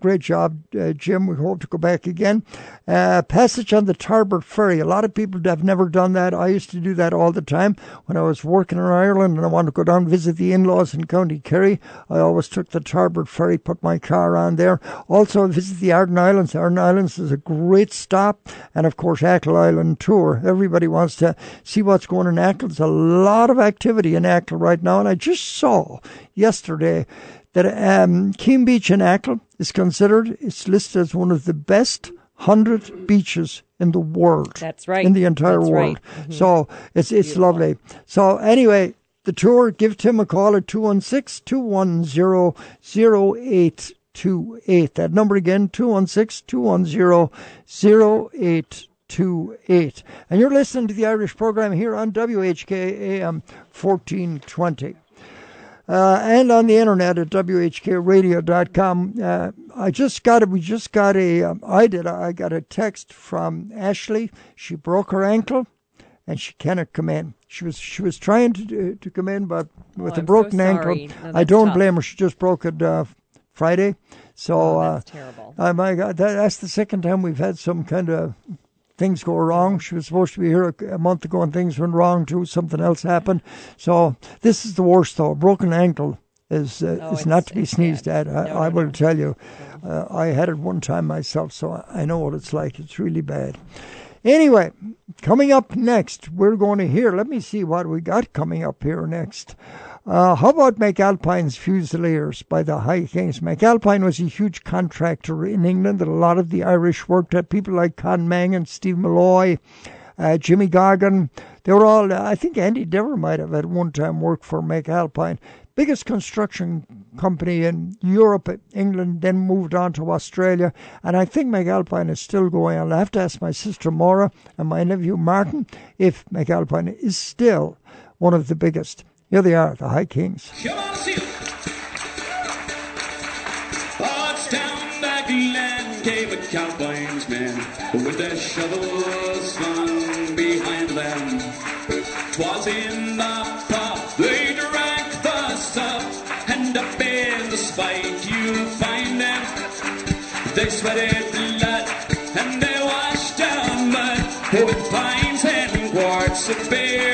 great job, uh, Jim. We hope to go back again. Uh, passage on the Tarbert Ferry. A lot of people have never done that. I used to do that all the time when I was working in Ireland and I wanted to go down and visit the in-laws in County Kerry. I always took the Tarbert Ferry, put my car on there. Also visit the Arden Islands. Arden Islands is a great stop. And of course, Achill Island tour. Everybody wants to see what's going on in Achill. There's a lot of activity in Achill right now. And I just saw yesterday that um, Keene Beach in Achill is considered, it's listed as one of the best 100 beaches in the world. That's right. In the entire That's world. right. Mhm. So it's it's lovely. So anyway, the tour, give Tim a call at 216-210-0828. That number again, 216-210-0828. And you're listening to the Irish program here on WHK AM 1420. Uh, and on the internet at whkradio.com. Uh, I just got a, we just got a, um, I did, I got a text from Ashley. She broke her ankle and she cannot come in. She was, she was trying to, do- to come in, but with Oh, a I'm so broken ankle, No, I don't tough. blame her. She just broke it, uh, Friday. So, Oh, uh, that's terrible. Oh my God, that, that's the second time we've had some kind of things go wrong. She was supposed to be here a, a month ago and things went wrong too. Something else happened. So this is the worst though. A broken ankle is uh, Oh, is not to be sneezed bad. at. I, No, I will no. tell you. Uh, I had it one time myself, so I know what it's like. It's really bad. Anyway, coming up next, we're going to hear. Let me see what we got coming up here next. Uh, how about McAlpine's Fusiliers by the High Kings? McAlpine was a huge contractor in England that a lot of the Irish worked at. People like Con Mangan, Steve Malloy, uh, Jimmy Goggin. They were all, I think Andy Dever might have at one time worked for McAlpine. Biggest construction company in Europe, England, then moved on to Australia. And I think McAlpine is still going on. I have to ask my sister Maura and my nephew Martin if McAlpine is still one of the biggest. Here they are, the High Kings. Come on, see it. Pottstown, Backland, gave a cowboy's men with their shovels slung behind them. Twas in the pub they drank the stuff, and up in the spike you find them. They sweated blood and they washed down mud with pints and quarts of beer.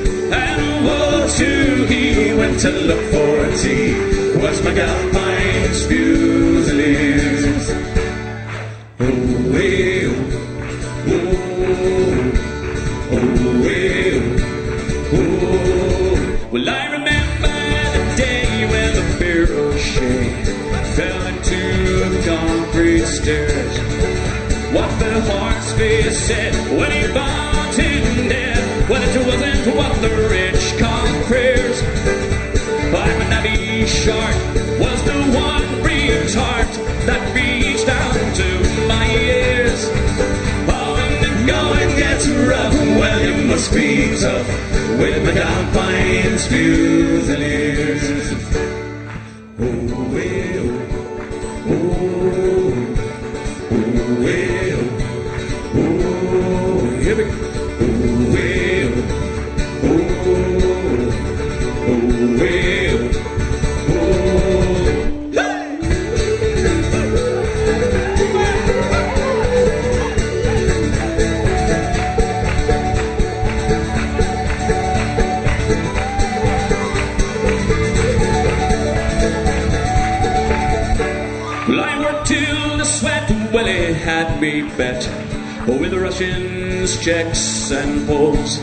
And to he went to look for a tea was McAlpine's Fusiliers. Oh, way, oh, oh, oh, oh, oh. Well, I remember the day when the barrel shade fell into the concrete stairs. What the horse face said when he shark was the one breeze heart that reached down to my ears. Oh, when the going gets rough, well, you must be tough with McAlpine's Fusiliers. Oh, Czechs, and pulls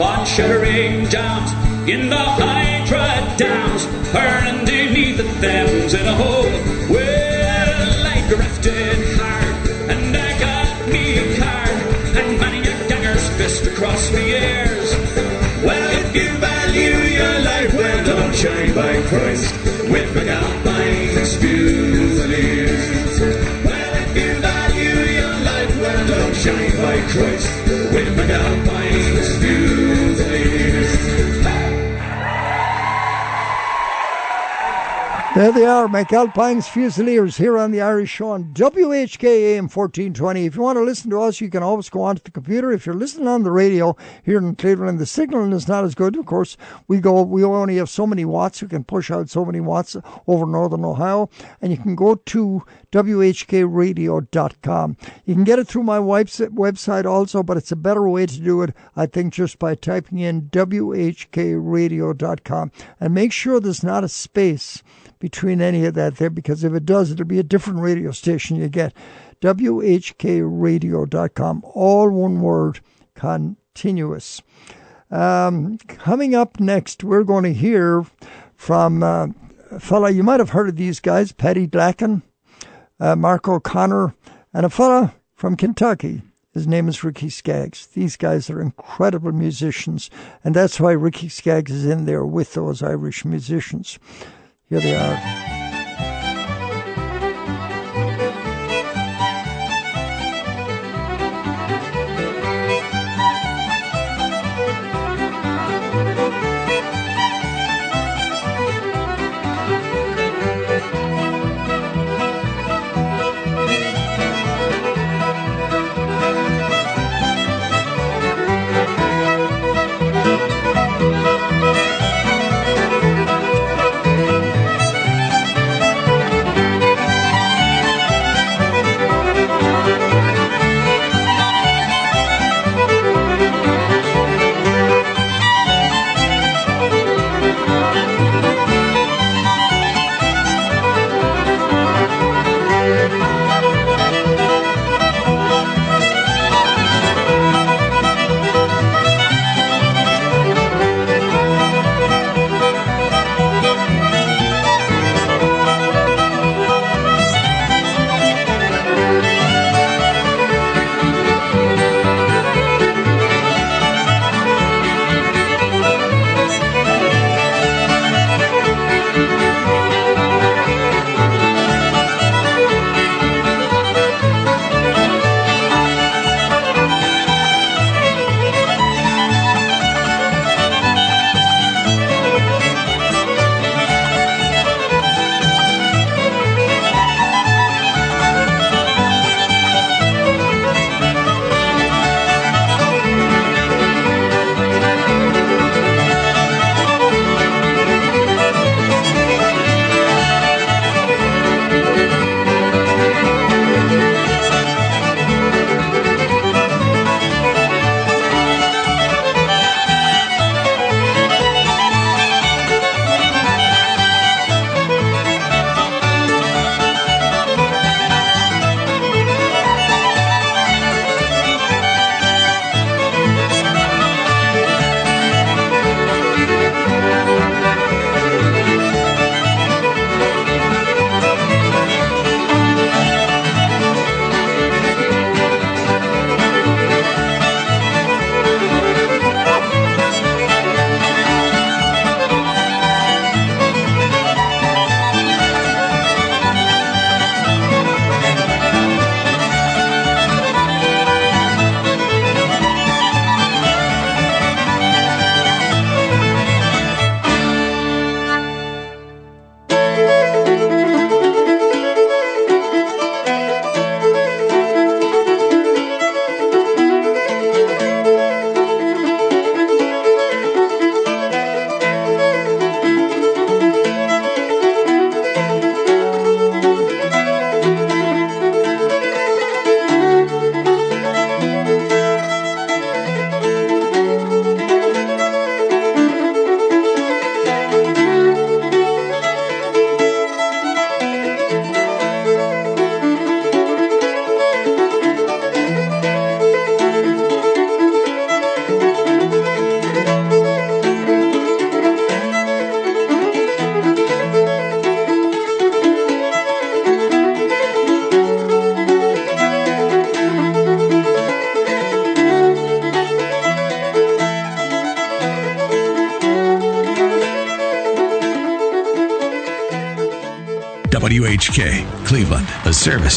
On shuddering downs, in the Hydra Downs, or underneath the Thames in a hole. Well, I grafted hard, and I got me a card, and many a dagger's fist across the ears. Well, if you value your life, well, don't shine by Christ with my McAlpine's Fusiliers. Shine by Christ with There they are, McAlpine's Fusiliers here on the Irish Show on WHK AM 1420. If you want to listen to us, you can always go onto the computer. If you're listening on the radio here in Cleveland, the signal is not as good. Of course, we go, we only have so many watts. You can push out so many watts over northern Ohio. And you can go to WHKradio.com. You can get it through my wife's website also, but it's a better way to do it, I think, just by typing in WHKradio.com. And make sure there's not a space between any of that there because if it does, it'll be a different radio station you get. WHKradio.com, all one word, continuous. Um, coming up next, we're going to hear from uh, a fella, you might have heard of these guys, Paddy Blacken, uh, Mark O'Connor, and a fella from Kentucky. His name is Ricky Skaggs. These guys are incredible musicians, and that's why Ricky Skaggs is in there with those Irish musicians. Here they are.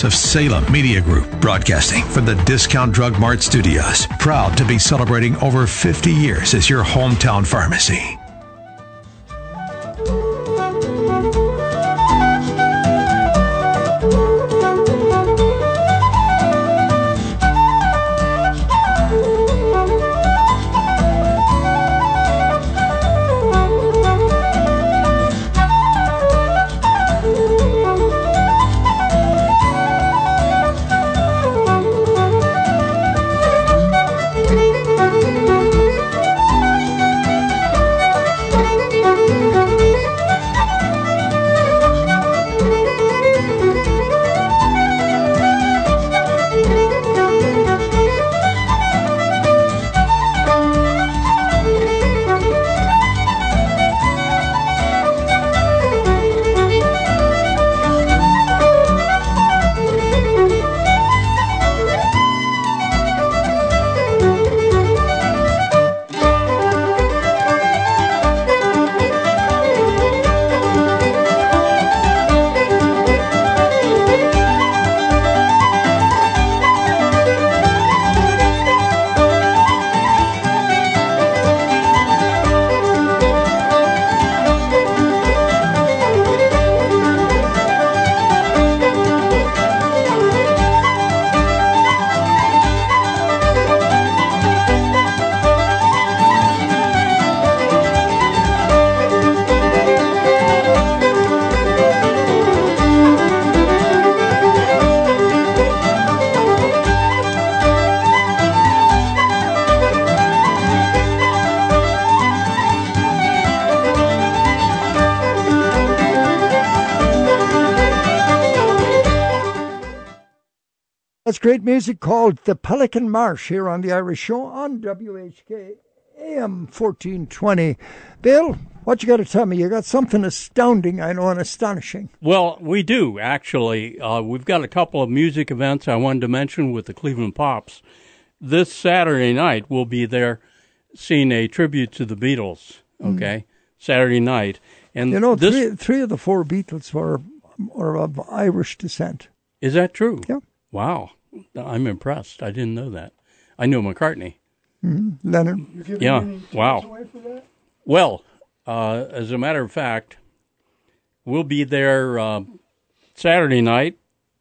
Of Salem Media Group, broadcasting from the Discount Drug Mart Studios. Proud to be celebrating over 50 years as your hometown pharmacy. Great music called The Pelican Marsh here on the Irish Show on WHK AM 1420. Bill, what you got to tell me? You got something astounding, I know, and astonishing. Well, we do actually. Uh, we've got a couple of music events I wanted to mention with the Cleveland Pops. This Saturday night, we'll be there seeing a tribute to the Beatles. Mm. Okay, Saturday night, and You know, this three, three of the four Beatles were, were of Irish descent. is that true? Yeah. Wow, I'm impressed. I didn't know that. I knew McCartney. Mm, Leonard. Yeah. Wow. Well, uh, as a matter of fact, we'll be there uh, Saturday night,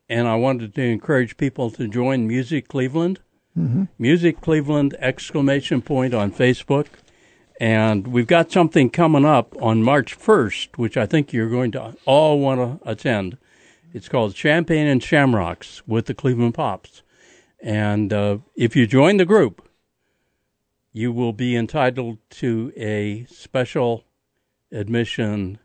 and I wanted to encourage people to join Music Cleveland. Mhm. Music Cleveland exclamation point on Facebook. And we've got something coming up on March 1st, which I think you're going to all want to attend. It's called Champagne and Shamrocks with the Cleveland Pops. And uh, if you join the group, you will be entitled to a special admission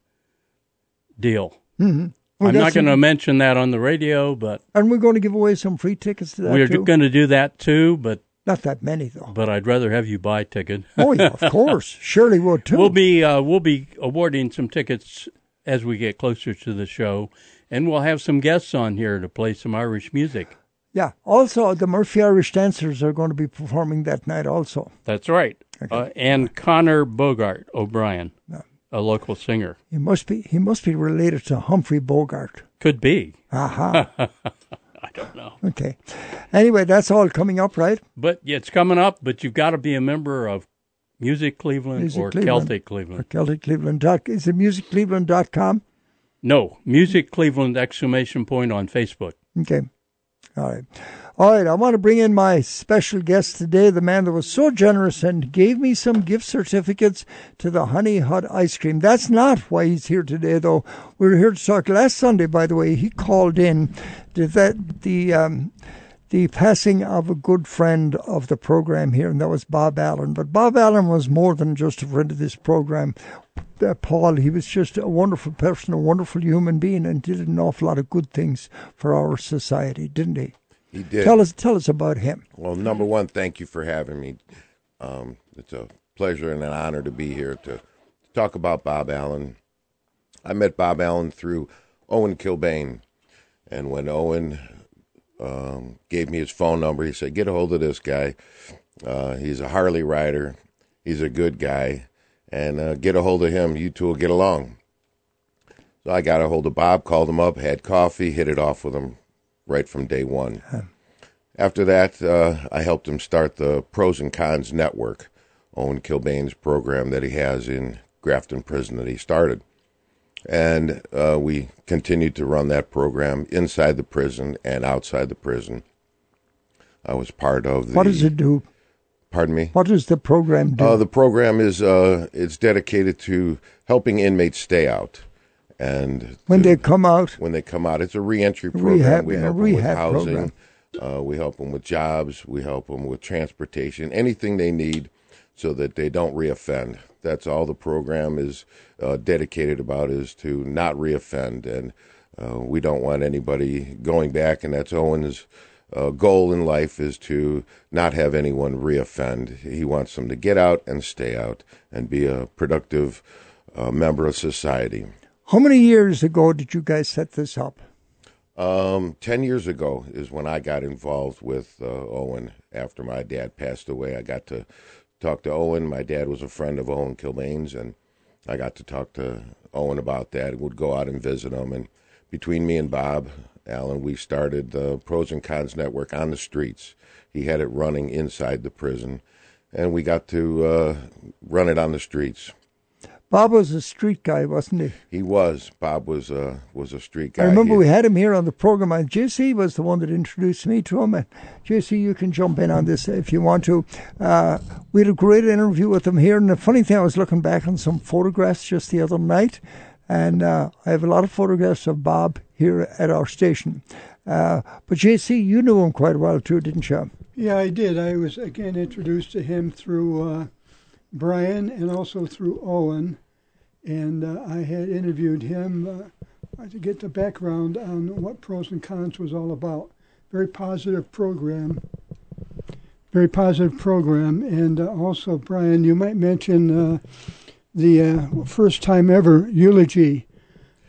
deal. Mhm. We I'm not going to mention that on the radio, but And we're going to give away some free tickets to that we're going to do that too. But Not that many though. but I'd rather have you buy a ticket. Oh yeah, of course. Shirley would too. We'll be uh, we'll be awarding some tickets as we get closer to the show, and we'll have some guests on here to play some Irish music. Yeah. Also, the Murphy Irish Dancers are going to be performing that night also. That's right. Uh, and Connor Bogart O'Brien, Yeah. a local singer, He must be he must be related to Humphrey Bogart. could be. Aha. I don't know. okay. Anyway, that's all coming up, right? But yeah, it's coming up. But you've got to be a member of Music Cleveland Music or Cleveland. Celtic Cleveland. Or Celtic Cleveland. Dot, is it musiccleveland.com? No, Music Cleveland exclamation point on Facebook. Okay. All right. All right. I want to bring in my special guest today, the man that was so generous and gave me some gift certificates to the Honey Hut ice cream. That's not why he's here today, though. We were here to talk last Sunday, by the way. He called in that the um, the passing of a good friend of the program here, and that was Bob Allen. But Bob Allen was more than just a friend of this program. Uh, Paul, he was just a wonderful person, a wonderful human being, and did an awful lot of good things for our society, didn't he? He did. Tell us, tell us about him. Well, number one, thank you for having me. Um, it's a pleasure and an honor to be here to talk about Bob Allen. I met Bob Allen through Owen Kilbane, and when Owen um, gave me his phone number, he said, "Get a hold of this guy. Uh, he's a Harley rider. He's a good guy, and uh, get a hold of him. You two will get along." So I got a hold of Bob, called him up, had coffee, hit it off with him right from day one. After that, uh, I helped him start the Pros and Cons Network, Owen Kilbane's program that he has in Grafton Prison that he started. And uh, we continued to run that program inside the prison and outside the prison. I was part of the. What does it do? Pardon me? What does the program do? Uh, the program is uh, it's dedicated to helping inmates stay out, and when to- they come out, when they come out, it's a reentry program. Rehab- we help them rehab with housing. program. Uh, we help them with jobs. We help them with transportation, anything they need, so that they don't reoffend. That's all the program is uh, dedicated about is to not reoffend, and uh, we don't want anybody going back. And that's Owen's uh, goal in life is to not have anyone reoffend. He wants them to get out and stay out and be a productive uh, member of society. how many years ago did you guys set this up? Um, ten years ago is when I got involved with uh, Owen. After my dad passed away, I got to talk to Owen. My dad was a friend of Owen Kilbane's, and I got to talk to Owen about that. And would go out and visit him, and between me and Bob Allen, we started the Pros and Cons Network on the streets. He had it running inside the prison, and we got to uh, run it on the streets. Bob was a street guy, wasn't he? He was Bob was a was a street guy. I remember He- we had him here on the program, and JC was the one that introduced me to him. And JC, you can jump in on this if you want to. Uh, we had a great interview with him here, and the funny thing, I was looking back on some photographs just the other night, and uh, I have a lot of photographs of Bob here at our station. Uh, but JC, you knew him quite well too, didn't you? Yeah, I did. I was again introduced to him through uh, Brian and also through Owen, and uh, I had interviewed him uh, to get the background on what pros and cons was all about. Very positive program. Very positive program, and uh, also Brian, you might mention uh, the uh, first time ever eulogy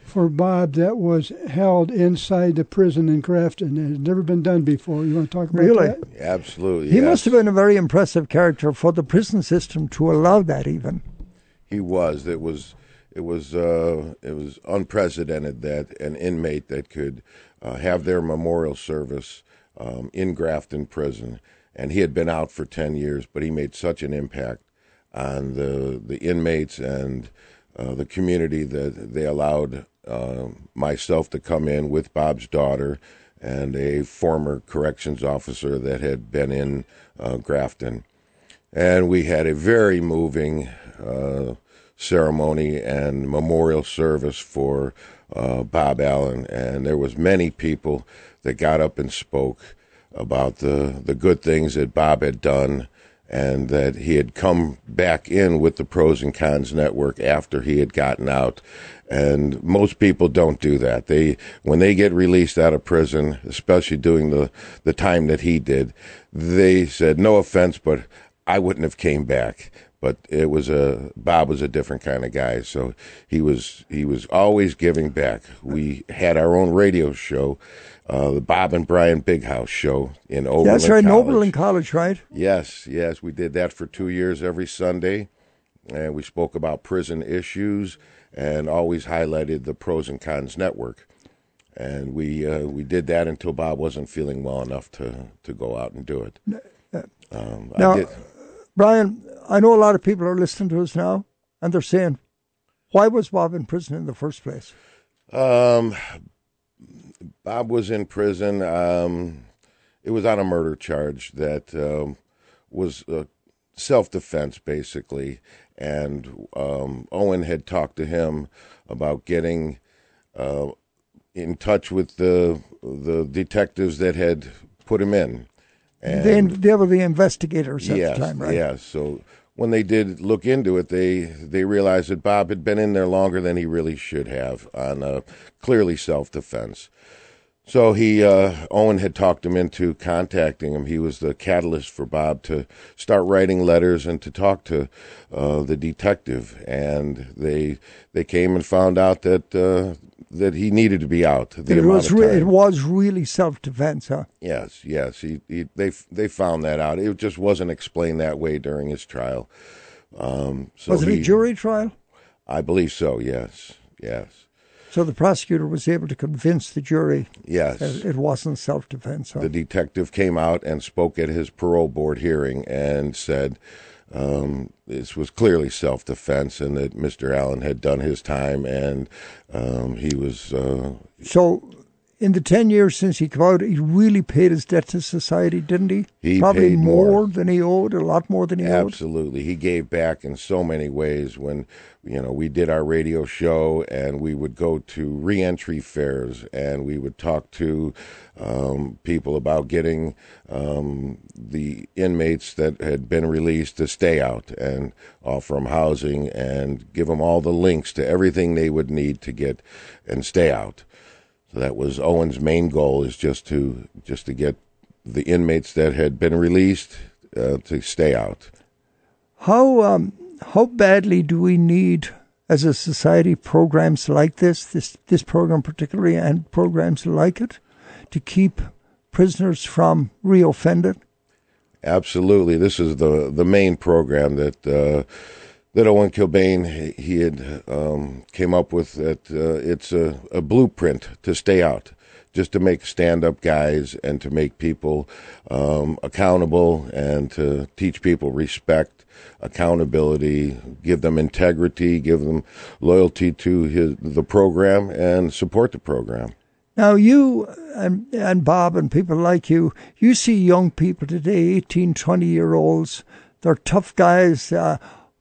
for Bob that was held inside the prison in Grafton. It had never been done before. You want to talk about Really? that? Absolutely. He yes. must have been a very impressive character for the prison system to allow that, even. He was. It was. It was. Uh, it was unprecedented that an inmate that could uh, have their memorial service um, in Grafton Prison, and he had been out for ten years, but he made such an impact on the the inmates and uh, the community that they allowed myself to come in with Bob's daughter and a former corrections officer that had been in uh, Grafton. And we had a very moving uh, ceremony and memorial service for uh, Bob Allen, and there was many people that got up and spoke about the the good things that Bob had done, and that he had come back in with the pros and cons network after he had gotten out. And most people don't do that. They when they get released out of prison, especially doing the the time that he did, they said no offense, but I wouldn't have came back. But it was a Bob was a different kind of guy, so he was he was always giving back. We had our own radio show, uh, the Bob and Brian Big House show in Oberlin. That's right, College. Oberlin College, right? Yes, yes, we did that for two years every Sunday, and we spoke about prison issues and always highlighted the pros and cons network. And we uh, we did that until Bob wasn't feeling well enough to to go out and do it. Um, I Now, did, Brian, I know a lot of people are listening to us now, and they're saying, "Why was Bob in prison in the first place?" Um, Bob was in prison. Um, it was on a murder charge that um, was uh, self defense, basically. And um, Owen had talked to him about getting uh, in touch with the the detectives that had put him in. And they, they were the investigators at yes, the time, right? Yes. So when they did look into it, they they realized that Bob had been in there longer than he really should have on uh, clearly self defense. So he uh, Owen had talked him into contacting him. He was the catalyst for Bob to start writing letters and to talk to uh, the detective. And they they came and found out that uh, that he needed to be out. The it was re- it was really self defense, huh? Yes, yes. He, he they they found that out. It just wasn't explained that way during his trial. Um, so was it he- a jury trial? I believe so. Yes, yes. So the prosecutor was able to convince the jury Yes. that it wasn't self-defense. Huh? The detective came out and spoke at his parole board hearing and said um, this was clearly self defense and that Mr. Allen had done his time and um, he was. Uh, So, in the 10 years since he came out, he really paid his debt to society, didn't he? He Probably paid more, more. than he owed, a lot more than he owed. Absolutely. He gave back in so many ways when, you know, we did our radio show and we would go to reentry fairs and we would talk to um, people about getting um, the inmates that had been released to stay out and offer them housing and give them all the links to everything they would need to get and stay out. So that was Owen's main goal is just to just to get the inmates that had been released uh, to stay out. How um, how badly do we need, as a society, programs like this, this this program particularly, and programs like it, to keep prisoners from reoffending? Absolutely, this is the the main program that uh, that Owen Kilbane he- had um, came up with. That uh, it's a, a blueprint to stay out, just to make stand up guys and to make people um, accountable and to teach people respect, accountability, give them integrity, give them loyalty to his the program and support the program. Now, you and, and Bob and people like you, you see young people today, 18, 20 year olds, they're tough guys. Uh,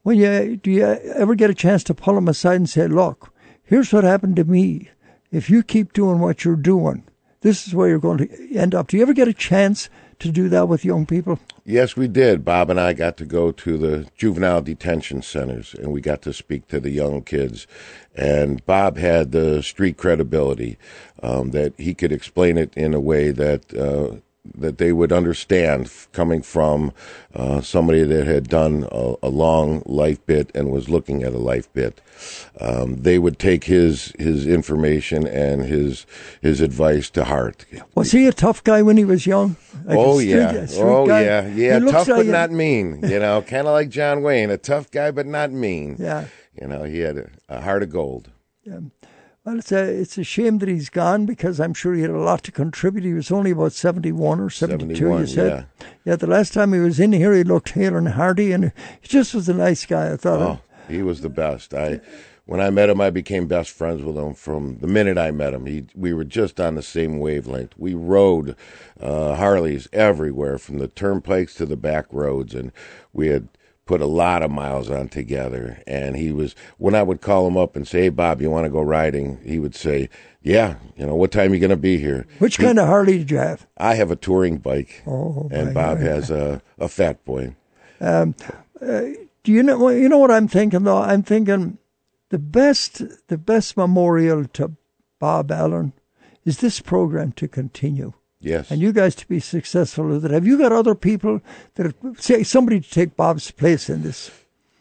when you, do you ever get a chance to pull them aside and say, look, here's what happened to me. If you keep doing what you're doing, this is where you're going to end up. Do you ever get a chance to do that with young people? Yes, we did. Bob and I got to go to the juvenile detention centers and we got to speak to the young kids. And Bob had the street credibility um, that he could explain it in a way that uh, that they would understand f- coming from uh, somebody that had done a, a long life bit and was looking at a life bit. Um, they would take his his information and his his advice to heart. Was he a tough guy when he was young? Like oh street- yeah, oh guy? yeah, yeah. Tough like but a- not mean. You know, kind of like John Wayne, a tough guy but not mean. Yeah. You know, he had a, a heart of gold. Yeah. Well, it's a it's a shame that he's gone because I'm sure he had a lot to contribute. He was only about seventy one or seventy two. 71, You said, yeah. The last time he was in here, he looked hale and hearty, and he just was a nice guy. I thought. Oh, he was the best. I when I met him, I became best friends with him from the minute I met him. He we were just on the same wavelength. We rode uh, Harleys everywhere, from the turnpikes to the back roads, and we had put a lot of miles on together. And he was when I would call him up and say, "Hey, Bob, you want to go riding?" He would say, "Yeah, you know, what time are you going to be here?" Which He- kind of Harley did you have? I have a touring bike, Oh, and Bob God. has a a fat boy. Um, uh, do you know? You know what I'm thinking though. I'm thinking the best the best memorial to Bob Allen is this program to continue. Yes. And you guys to be successful with it. Have you got other people that say somebody to take Bob's place in this?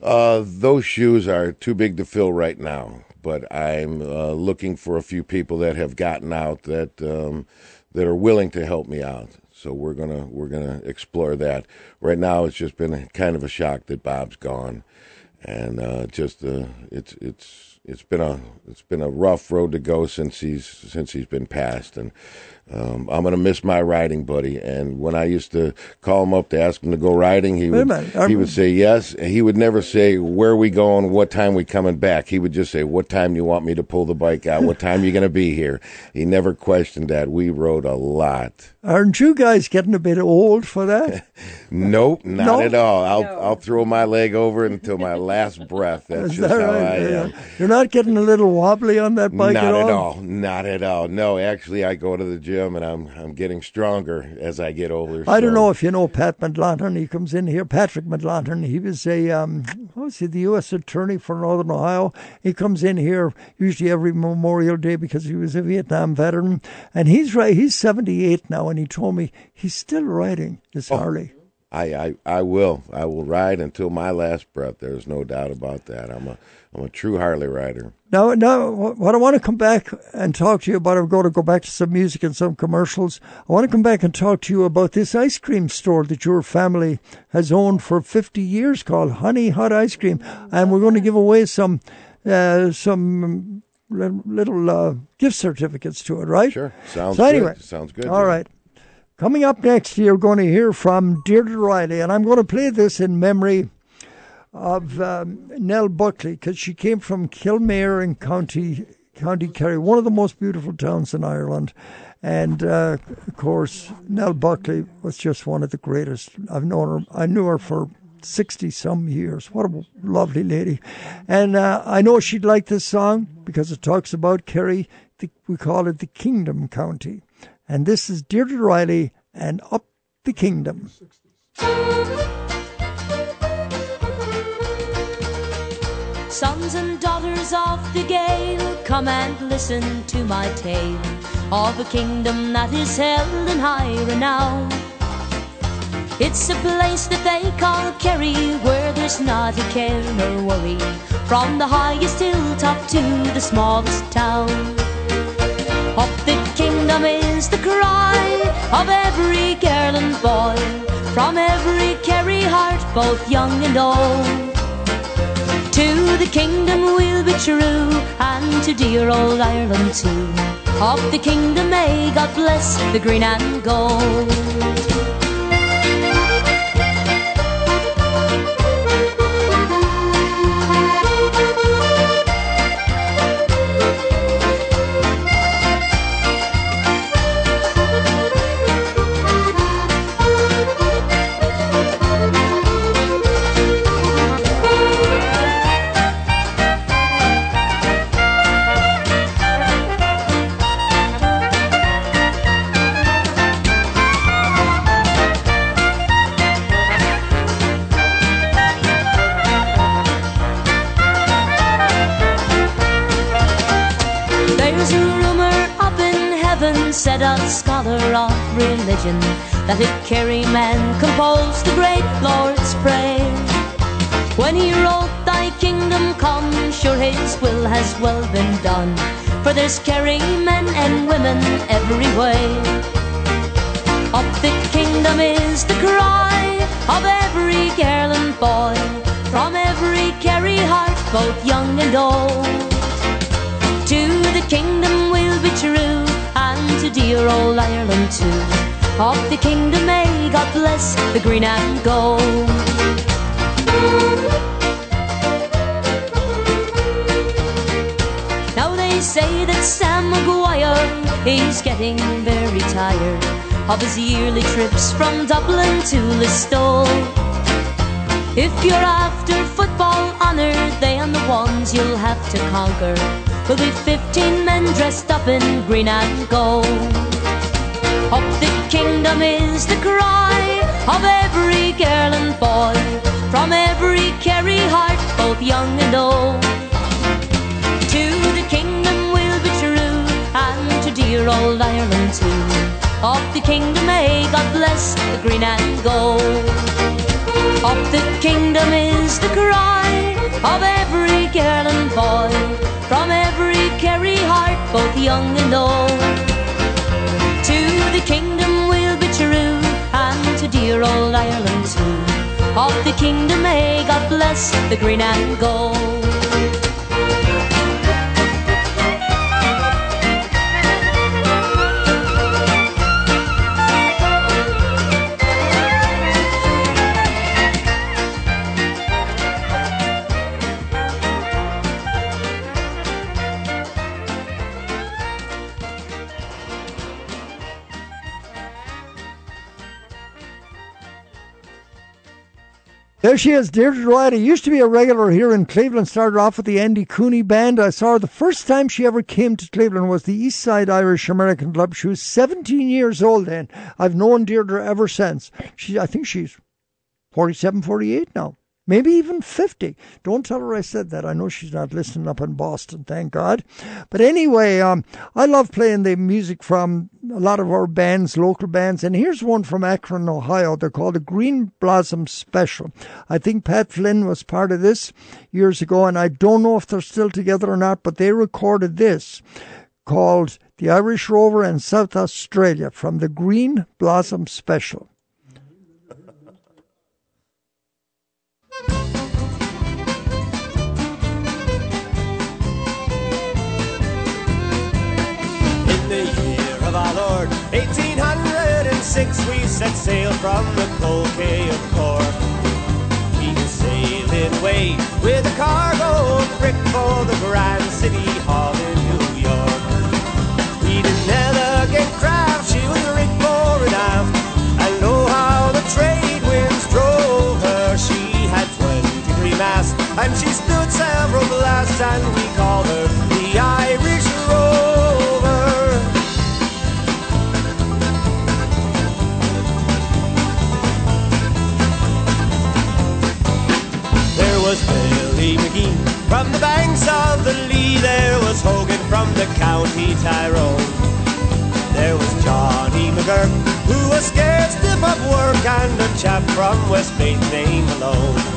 Uh, those shoes are too big to fill right now, but I'm uh, looking for a few people that have gotten out that um, that are willing to help me out. So we're gonna we're gonna explore that. Right now, it's just been a, kind of a shock that Bob's gone, and uh, just uh, it's it's it's been a it's been a rough road to go since he's since he's been passed, and um, I'm gonna miss my riding buddy. And when I used to call him up to ask him to go riding, he would he would say yes. He would never say where are we going, what time we coming back. He would just say, "What time do you want me to pull the bike out? What time you gonna be here?" He never questioned that. We rode a lot. Aren't you guys getting a bit old for that? Nope, not No? at all. I'll I'll throw my leg over until my last breath. That's Is just that how right? I Yeah. am. You're not getting a little wobbly on that bike Not at all. Not at all. Not at all. No, actually, I go to the gym and I'm I'm getting stronger as I get older. I don't know if you know Pat McLaughlin. He comes in here. Patrick McLaughlin. He was a um, what was he? The U.S. Attorney for Northern Ohio. He comes in here usually every Memorial Day because he was a Vietnam veteran, and he's right. He's 78 now, and he told me he's still riding this Oh. Harley. I, I I will. I will ride until my last breath. There's no doubt about that. I'm a I'm a true Harley rider. Now, now, what I want to come back and talk to you about, I'm going to go back to some music and some commercials. I want to come back and talk to you about this ice cream store that your family has owned for 50 years called Honey Hut Ice Cream. And we're going to give away some, uh, some little, uh, gift certificates to it, right? Sure. Sounds so anyway, good. Sounds good. All Jim. right. Coming up next, you're going to hear from Deirdre Riley, and I'm going to play this in memory of um, Nell Buckley because she came from Kenmare in County County Kerry, one of the most beautiful towns in Ireland. And uh, of course, Nell Buckley was just one of the greatest. I've known her. I knew her for sixty some years. What a lovely lady! And uh, I know she'd like this song because it talks about Kerry. The, we call it the Kingdom County. And this is Deirdre Riley and Up the Kingdom. Sons and daughters of the Gael, come and listen to my tale of a kingdom that is held in high renown. It's a place that they call Kerry, where there's not a care nor worry, from the highest hilltop to the smallest town. Up the kingdom is the cry of every girl and boy, from every Kerry heart, both young and old. To the kingdom we'll be true, and to dear old Ireland too. Of the kingdom may God bless the green and gold. A scholar of religion, that a Kerry man composed the great Lord's Prayer. When he wrote, Thy kingdom come, sure his will has well been done, for there's Kerry men and women everywhere. Up the kingdom is the cry of every girl and boy, from every Kerry heart, both young and old. To the kingdom we'll be true, to dear old Ireland too. Of the kingdom may God bless the green and gold. Now they say that Sam Maguire is getting very tired of his yearly trips from Dublin to Listowel. If you're after football honour, they are the ones you'll have to conquer. Will be 15 men dressed up in green and gold. Up the kingdom is the cry of every girl and boy, from every Kerry heart, both young and old. To the kingdom we'll be true, and to dear old Ireland too. Of the kingdom may God bless the green and gold. Of the kingdom is the cry of every girl and boy, from every Kerry heart, both young and old. To the kingdom we'll be true, and to dear old Ireland too. Of the kingdom may God bless the green and gold. There she is, Deirdre Riley. Used to be a regular here in Cleveland. Started off with the Andy Cooney Band. I saw her the first time she ever came to Cleveland was the East Side Irish American Club. She was 17 years old then. I've known Deirdre ever since. She, I think she's 47, 48 now. Maybe even 50. Don't tell her I said that. I know she's not listening up in Boston, thank God. But anyway, um, I love playing the music from a lot of our bands, local bands. And here's one from Akron, Ohio. They're called the Green Blossom Special. I think Pat Flynn was part of this years ago, and I don't know if they're still together or not, but they recorded this called The Irish Rover and South Australia from the Green Blossom Special. In the year of our Lord, 1806, we set sail from the Coal Quay of Cork. We sailed away with a cargo of brick for the Grand City Hall in New York. We'd did Nelligan Craft, she was 23 and she stood several blasts, and we called her the Irish Rover. There was Billy McGee from the banks of the Lee. There was Hogan from the county Tyrone. There was Johnny McGurk, who was scared stiff of work, and a chap from Westmeath named Malone.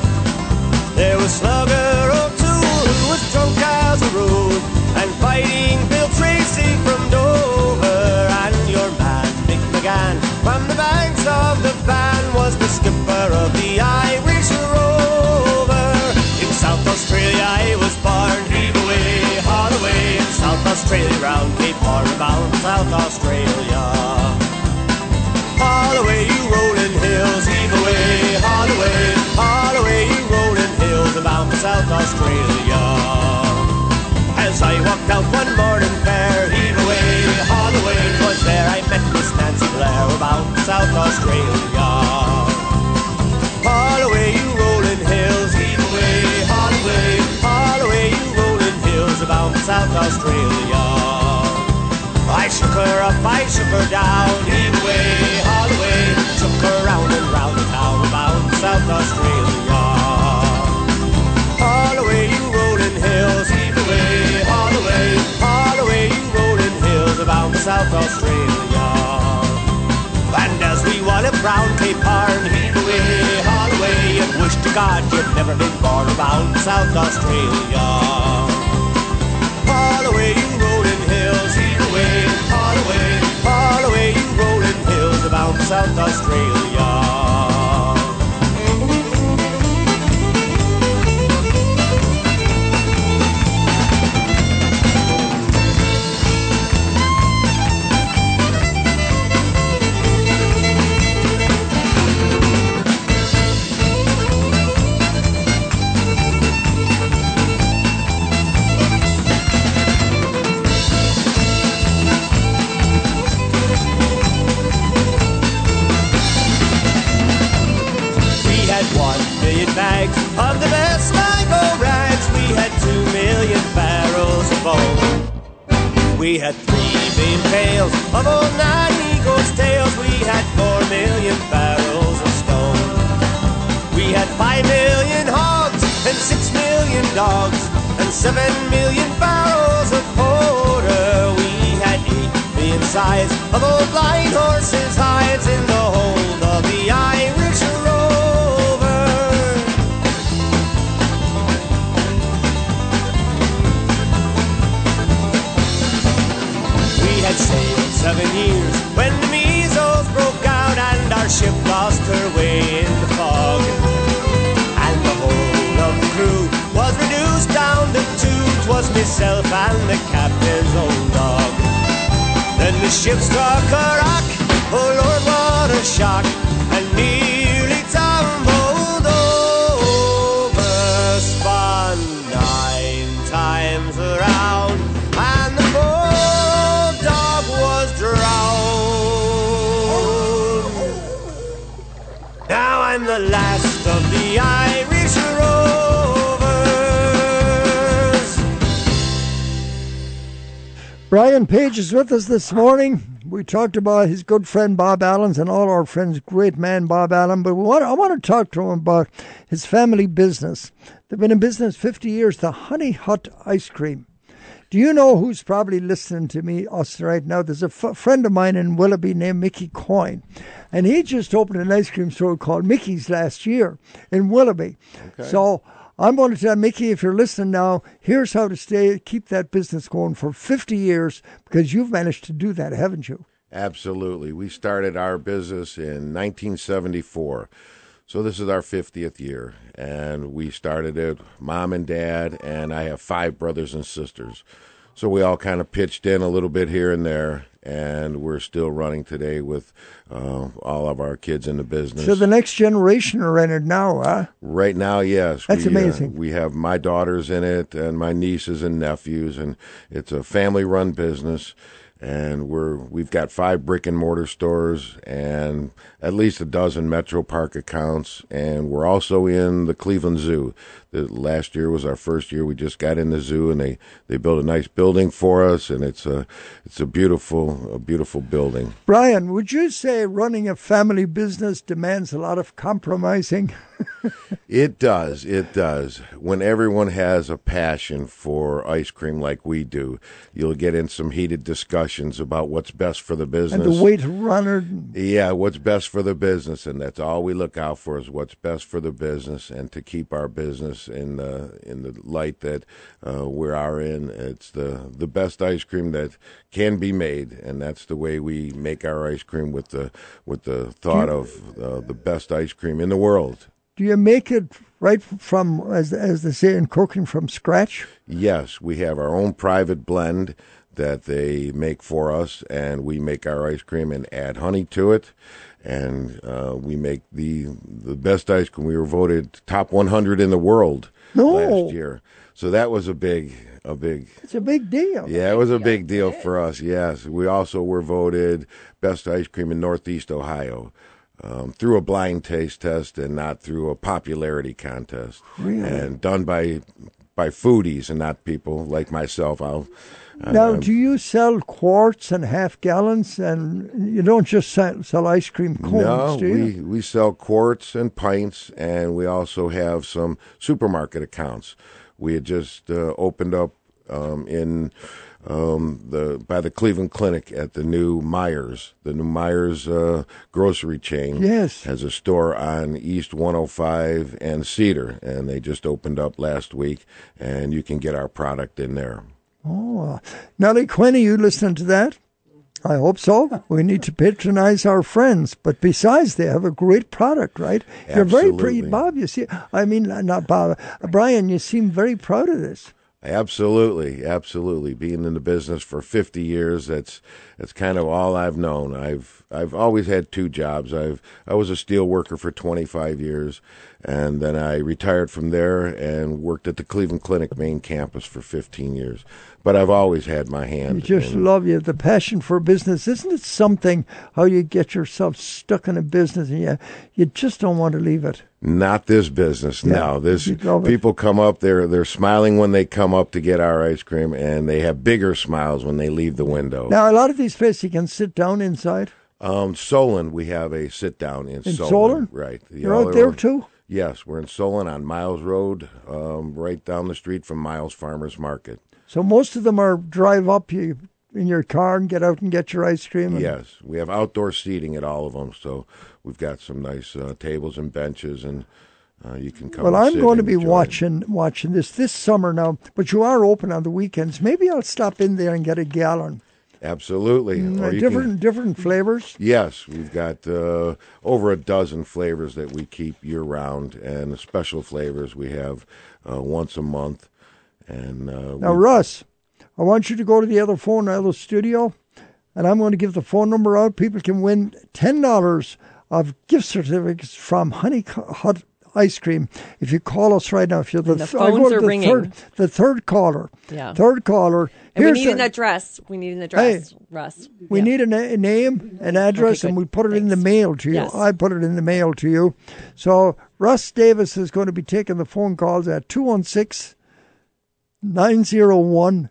There was Slugger O'Toole, who was drunk as a rule, and fighting Bill Tracy from Dover. And your man, Mick McCann, from the banks of the Bann, was the skipper of the Irish Rover. In South Australia I was born, heave away, haul away. In South Australia, round Cape Horn, bound South Australia. Haul away, you rolling hills, heave away, haul away, haul away, about South Australia. As I walked out one morning fair, heave away, haul away, 'twas there I met Miss Nancy Blair, about South Australia. Haul away, you rolling hills, heave away, haul away, haul away, you rolling hills, about South Australia. I shook her up, I shook her down, heave away, haul away, took her round and round the town, about South Australia. South Australia. And as we wallop round Cape Horn, heave away, haul away, and wish to God you'd never been born around South Australia. Haul away, you rolling hills, heave away, haul away, haul away, you rolling hills, about South Australia. Bags of the best rags. We had two million barrels of bone. We had three million pails of old nine eagles' tails. We had four million barrels of stone. We had five million hogs and six million dogs and seven million barrels of porter. We had eight million sides of old blind horses' hides in the hold sailed seven years when the measles broke out and our ship lost her way in the fog. And the whole of the crew was reduced down to two. 'Twas myself and the captain's own dog. Then the ship struck a rock. Oh Lord, what a shock! And nearly the last of the Irish Rovers. Brian Page is with us this morning. We talked about his good friend Bob Allen's and all our friends' great man Bob Allen, but want, I want to talk to him about his family business. They've been in business 50 years, the Honey Hut Ice Cream. Do you know who's probably listening to me us right now? There's a f- friend of mine in Willoughby named Mickey Coyne, and he just opened an ice cream store called Mickey's last year in Willoughby. Okay. So I'm going to tell Mickey, if you're listening now, here's how to stay keep that business going for 50 years because you've managed to do that, haven't you? Absolutely. We started our business in 1974. So this is our 50th year. And we started it, mom and dad, and I have five brothers and sisters. So we all kind of pitched in a little bit here and there. and we're still running today with uh, all of our kids in the business. So the next generation are in it now, huh? Right now, yes. That's we, uh, amazing. we have my daughters in it and my nieces and nephews, and it's a family-run business. And we're we've got five brick and mortar stores and at least a dozen Metro Park accounts, and we're also in the Cleveland Zoo. The last year was our first year. We just got in the zoo, and they, they built a nice building for us, and it's a it's a beautiful a beautiful building. Brian, would you say running a family business demands a lot of compromising? It does. It does. When everyone has a passion for ice cream like we do, you'll get in some heated discussions about what's best for the business. And the way to run it. Yeah, what's best for the business, and that's all we look out for is what's best for the business, and to keep our business in the in the light that uh, we are in. It's the the best ice cream that can be made, and that's the way we make our ice cream with the with the thought of uh, the best ice cream in the world. Do you make it right from, as, as they say in cooking, from scratch? Yes, we have our own private blend that they make for us, and we make our ice cream and add honey to it. And uh, we make the the best ice cream. We were voted top 100 in the world No. last year, so that was a big a big It's a big deal. yeah, it was a big deal for us. Yes, we also were voted best ice cream in Northeast Ohio um, through a blind taste test and not through a popularity contest, Really? and done by by foodies and not people like myself. I'll Now, um, do you sell quarts and half gallons, and you don't just sell, sell ice cream cones, no, we we sell quarts and pints, and we also have some supermarket accounts. We had just uh, opened up um, in um, the by the Cleveland Clinic at the new Meijers. The new Meijers uh, grocery chain Yes. has a store on East 105 and Cedar, and they just opened up last week, and you can get our product in there. Oh, uh, Nellie Quinn, are you listening to that? I hope so. We need to patronize our friends, but besides, they have a great product, right? You're very pretty, Absolutely. Bob. You see, I mean, not Bob, Brian. You seem very proud of this. Absolutely, absolutely. Being in the business for 50 years, that's that's kind of all I've known. I've I've always had two jobs. I've I was a steel worker for 25 years, and then I retired from there and worked at the Cleveland Clinic main campus for 15 years. But I've always had my hand. You just in- love you the passion for business. Isn't it something how you get yourself stuck in a business and you you just don't want to leave it? Not this business. Yeah, no, this people come up. They're they're smiling when they come up to get our ice cream, and they have bigger smiles when they leave the window. Now, a lot of these places you can sit down inside. Um, Solon, we have a sit down in, In Solon, Solon? right? The You're out there too? Yes, we're in Solon on Miles Road, um, right down the street from Miles Farmers Market. So most of them are drive up you in your car and get out and get your ice cream. Yes, we have outdoor seating at all of them, so we've got some nice uh, tables and benches, and uh, you can come. Well, I'm going to be enjoy it. watching watching this this summer now, but you are open on the weekends. Maybe I'll stop in there and get a gallon. Absolutely, Mm, Or different can- different flavors. Yes, we've got uh, over a dozen flavors that we keep year round, and special flavors we have uh, once a month. And uh, Now, we- Russ, I want you to go to the other phone, the other studio, and I'm going to give the phone number out. People can win ten dollars of gift certificates from Honey Hut Ice Cream if you call us right now. If you're the, the th- I go phones are the ringing. Third, the third caller. Yeah. Third caller. And we need the- an address. We need an address, Russ. We need a, a name, an address, and we put it in the mail to you. Yes. I put it in the mail to you. So Russ Davis is going to be taking the phone calls at 216 901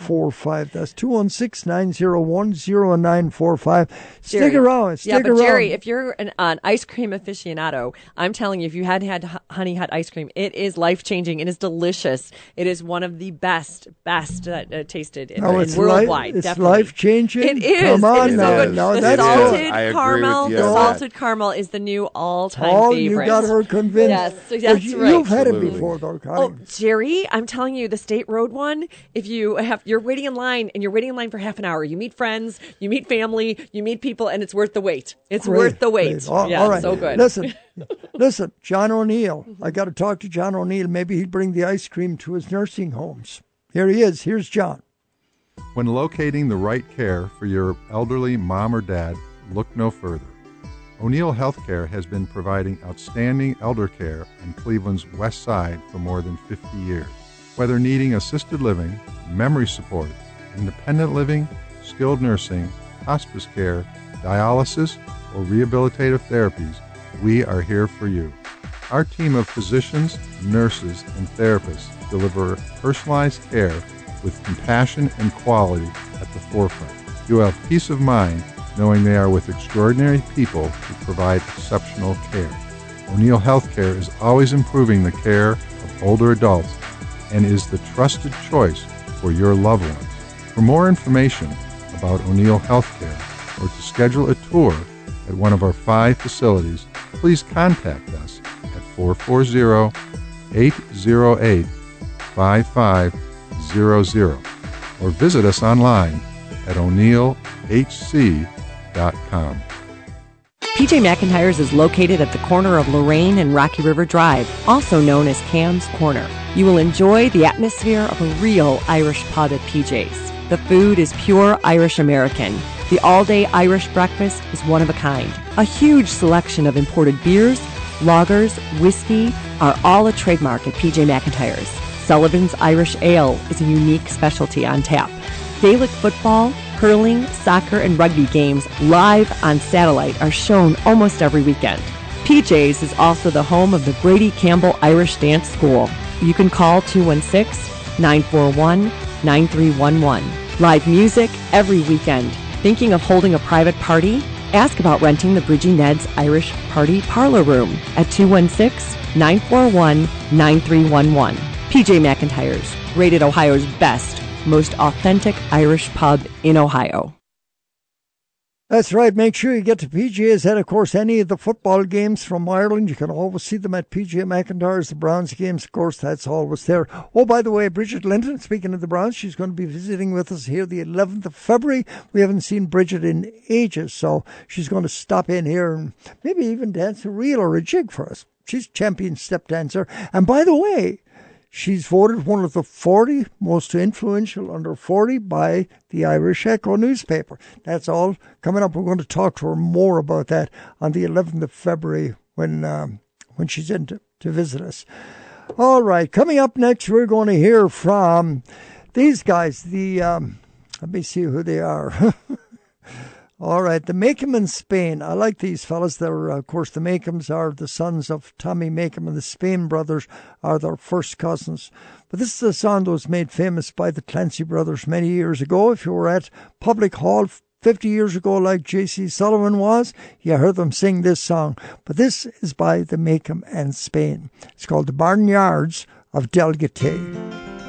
0945. That's 216 901 0945. Stick Gerry. around. Stick yeah, but around. Gerry, if you're an, an ice cream aficionado, I'm telling you, if you hadn't had Honey Hut ice cream, it is life changing. It is delicious. It is one of the best, best uh, uh, tasted in, Oh, in it's worldwide. li- it's life-changing? It is. Come on now. so good. The that's salted good. Caramel, the salted caramel is the new all-time Oh, favorite. You got her convinced. Yes, that's you, right. You've had it before, though, Connie. Oh, Gerry, I'm telling you, the State Road one. If you have, you're waiting in line, and you're waiting in line for half an hour. You meet friends, you meet family, you meet people, and it's worth the wait. It's Great, worth the wait. All- yeah, all right. so good. Listen, listen, John O'Neill. I got to talk to John O'Neill. Maybe he'd bring the ice cream to his nursing homes. Here he is. Here's John. When locating the right care for your elderly mom or dad, look no further. O'Neill Healthcare has been providing outstanding elder care in Cleveland's West Side for more than 50 years. Whether needing assisted living, memory support, independent living, skilled nursing, hospice care, dialysis, or rehabilitative therapies, we are here for you. Our team of physicians, nurses, and therapists deliver personalized care with compassion and quality at the forefront. You have peace of mind knowing they are with extraordinary people who provide exceptional care. O'Neill Healthcare is always improving the care of older adults and is the trusted choice for your loved ones. For more information about O'Neill Healthcare or to schedule a tour at one of our five facilities, please contact us at 440 808 5500 or visit us online at o'neillhc.com. PJ McIntyre's is located at the corner of Lorain and Rocky River Drive, also known as Kamm's Corner. You will enjoy the atmosphere of a real Irish pub at PJ's. The food is pure Irish American. The all day Irish breakfast is one of a kind. A huge selection of imported beers, lagers, whiskey are all a trademark at PJ McIntyre's. Sullivan's Irish Ale is a unique specialty on tap. Gaelic football, hurling, soccer, and rugby games live on satellite are shown almost every weekend. PJ's is also the home of the Brady Campbell Irish Dance School. You can call 216 941 9311. Live music every weekend. Thinking of holding a private party? Ask about renting the Bridgie Ned's Irish Party Parlor Room at 216 941 9311. PJ McIntyre's, rated Ohio's best, most authentic Irish pub in Ohio. That's right. Make sure you get to PJ's and of course, any of the football games from Ireland. You can always see them at PGA McIntyre's. The Browns games, of course, that's always there. Oh, by the way, Bridget Linton, speaking of the Browns, she's going to be visiting with us here the 11th of February. We haven't seen Bridget in ages, so she's going to stop in here and maybe even dance a reel or a jig for us. She's champion step dancer. And by the way, She's voted one of the 40 most influential under 40 by the Irish Echo newspaper. That's all coming up. We're going to talk to her more about that on the 11th of February when um, when she's in to, to visit us. All right, coming up next, we're going to hear from these guys. The um, let me see who they are. All right, the Makem in Spain. I like these fellas. They're, uh, of course, the Makems are the sons of Tommy Makem, and the Spain brothers are their first cousins. But this is a song that was made famous by the Clancy brothers many years ago. If you were at Public Hall 50 years ago, like J.C. Sullivan was, you heard them sing this song. But this is by the Makem and Spain. It's called The Barnyards of Delgaty.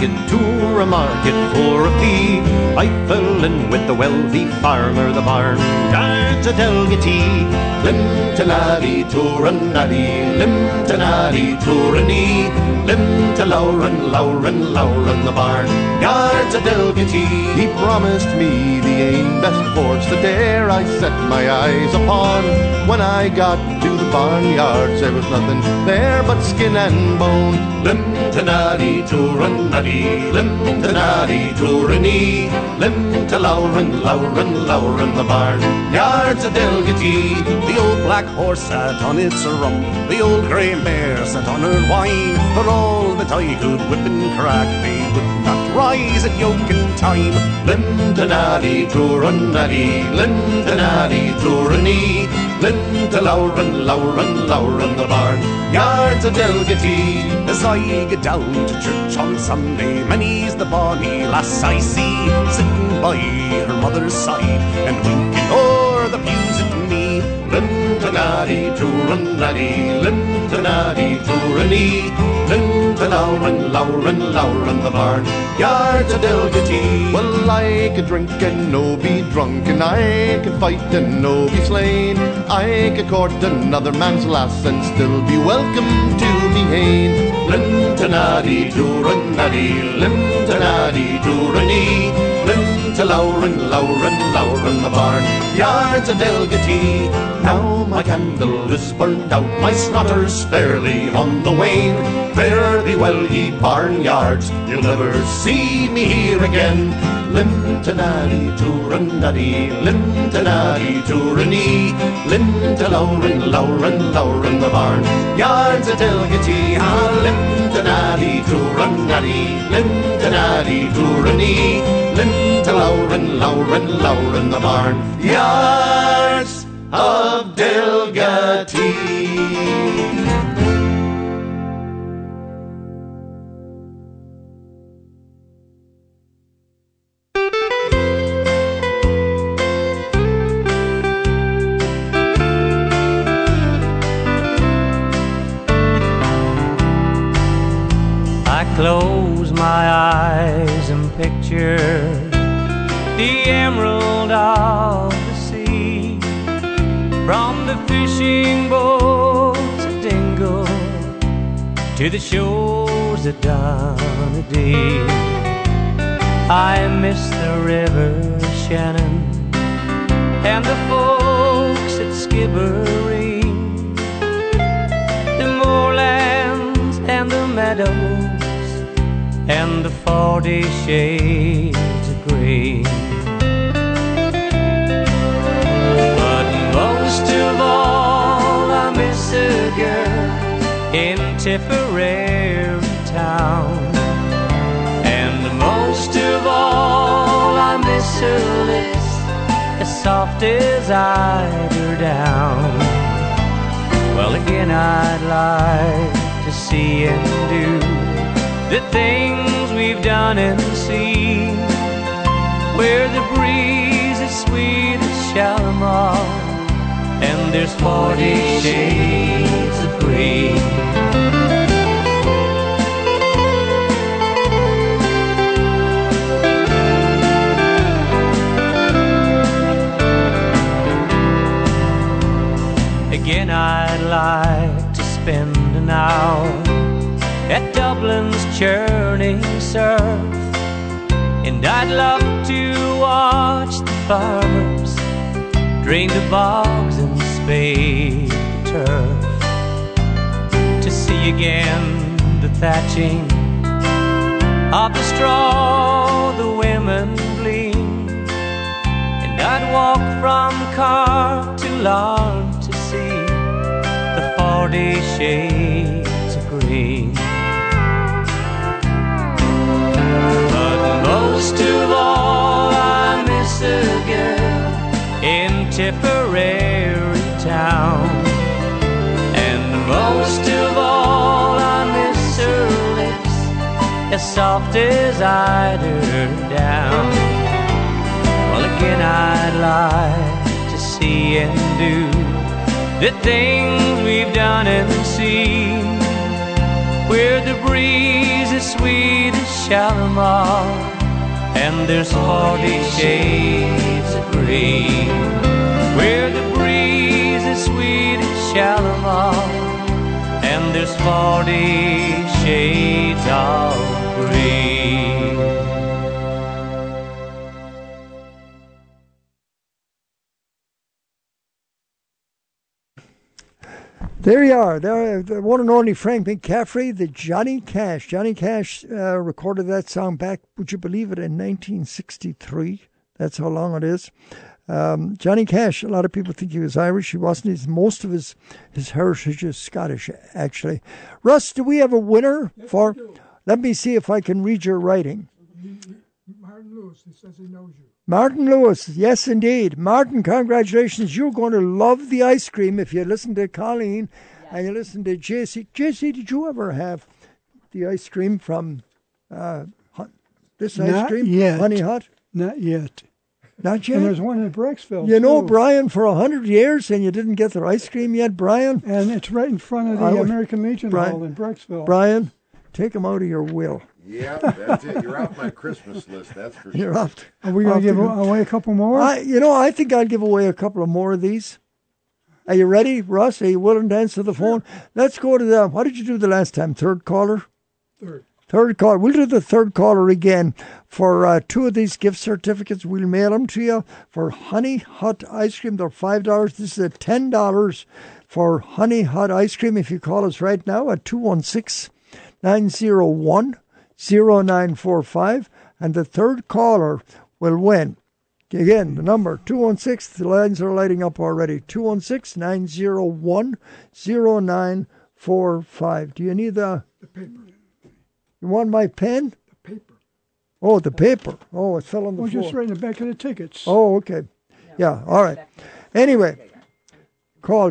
Market, Toora Market for a pea. I fell in with the wealthy farmer, the barn guards a Delgaty. Lim Toora naddy, lim Toora knee. Lim to Lauren, Lauren, Lauren, the barn guards a Delgaty. He promised me the ain best horse the dare I set my eyes upon. When I got to the barnyards, there was nothing there but skin and bone. Lim Toora naddy, lim to naddy, Toora knee. Lim to Lauren, Lauren, Lauren, the barn yards a Delgaty. The old black horse sat on its rump, the old grey mare sat on her wine. For all that I could whip and crack, they would not rise at yoke in time. Lindanaddy, Tooranaddy, Lindanaddy, Toorany, Linda Lauren, Lauren, Lauren, the barn yards a Delgaty. As I get down to church on Sunday, many's the bonny lass I see, sitting by her mother's side and winking o'er the pews at me. Lindanaddy, Tooranaddy, Lindanaddy, Toorany, to Lowren, Lowren, Lowren the barn yard's a Delgaty. Well, I could drink and no be drunk, and I could fight and no be slain. I could court another man's lass and still be welcome to me hain. Lintonaddy, Dooranaddy, Lintonaddy, Dooranee. To Lowren, Lowren, Lowren the barn yard's a Delgaty. Now my candle is burned out, my snotter's fairly on the wane. Fare thee well, ye barnyards, you'll never see me here again. Lintonaddy, Tooranaddy, Lintonaddy, Tooranee, Linta Lowren, Lowren, Lowren the barn yard's a Delgaty. Ah, Lintonaddy, Tooranaddy, Lintonaddy, Tooranee, Linta Lowren, Lowren, Lowren the barn yards of Delgaty. I close my eyes and picture the emerald of the sea from the fishing boats at Dingle to the shores at Dundee. I miss the river Shannon and the folks at Skibbereen, the moorlands and the meadows and the forty shades of green. Lips as soft as eider down. Well, again, I'd like to see and do the things we've done and seen, where the breeze is sweet as Shalimar, and there's forty shades of green. Again, I'd like to spend an hour at Dublin's churning surf. And I'd love to watch the farmers drain the bogs and spade the turf. To see again the thatching of the straw the women glean. And I'd walk from Cork to Larne forty shades of green. But most of all, I miss a girl in Tipperary town. And most of all, I miss her lips as soft as eider down. Well, again, I'd like to see and do the things we've done and seen, where the breeze is sweet as Shalimar, and there's forty shades of green. Where the breeze is sweet as Shalimar, and there's forty shades of green. There you are. There, the one and only Frank McCaffrey, the Johnny Cash. Johnny Cash uh, recorded that song back, would you believe it, in 1963. That's how long it is. Um, Johnny Cash, a lot of people think he was Irish. He wasn't. He's, most of his, his heritage is Scottish, actually. Russ, do we have a winner for? Let me see if I can read your writing. Martin Lewis, he says he knows you. Martin Lewis, yes, indeed. Martin, congratulations. You're going to love the ice cream if you listen to Colleen and you listen to JC. JC, did you ever have the ice cream from uh, Hon- this ice Not cream? yet. Honey Hut? Not yet. Not yet? And there's one in Brecksville. You know. Brian for a hundred years and you didn't get their ice cream yet, Brian? And it's right in front of the I American Legion Brian- Hall in Brecksville. Brian, Take them out of your will. Yeah, that's it. You're off my Christmas list. That's for sure. You're sure. off. Are we gonna give the- away a couple more? I, you know, I think I'll give away a couple of more of these. Are you ready, Russ? Are you willing to answer the phone? Let's go to the. What did you do the last time? Third caller. Third. Third caller. We'll do the third caller again for uh, two of these gift certificates. We'll mail them to you for Honey Hut ice cream. They're five dollars. This is at ten dollars for Honey Hut ice cream. If you call us right now at 216 901 0945, and the third caller will win. Again, the number 216, the lines are lighting up already. 216 901 0945. Do you need the. The paper. You want my pen? The paper. Oh, the paper. Oh, it fell on the oh, Well, floor. just right in the back of the tickets. Oh, okay. Yeah, all right. Anyway, call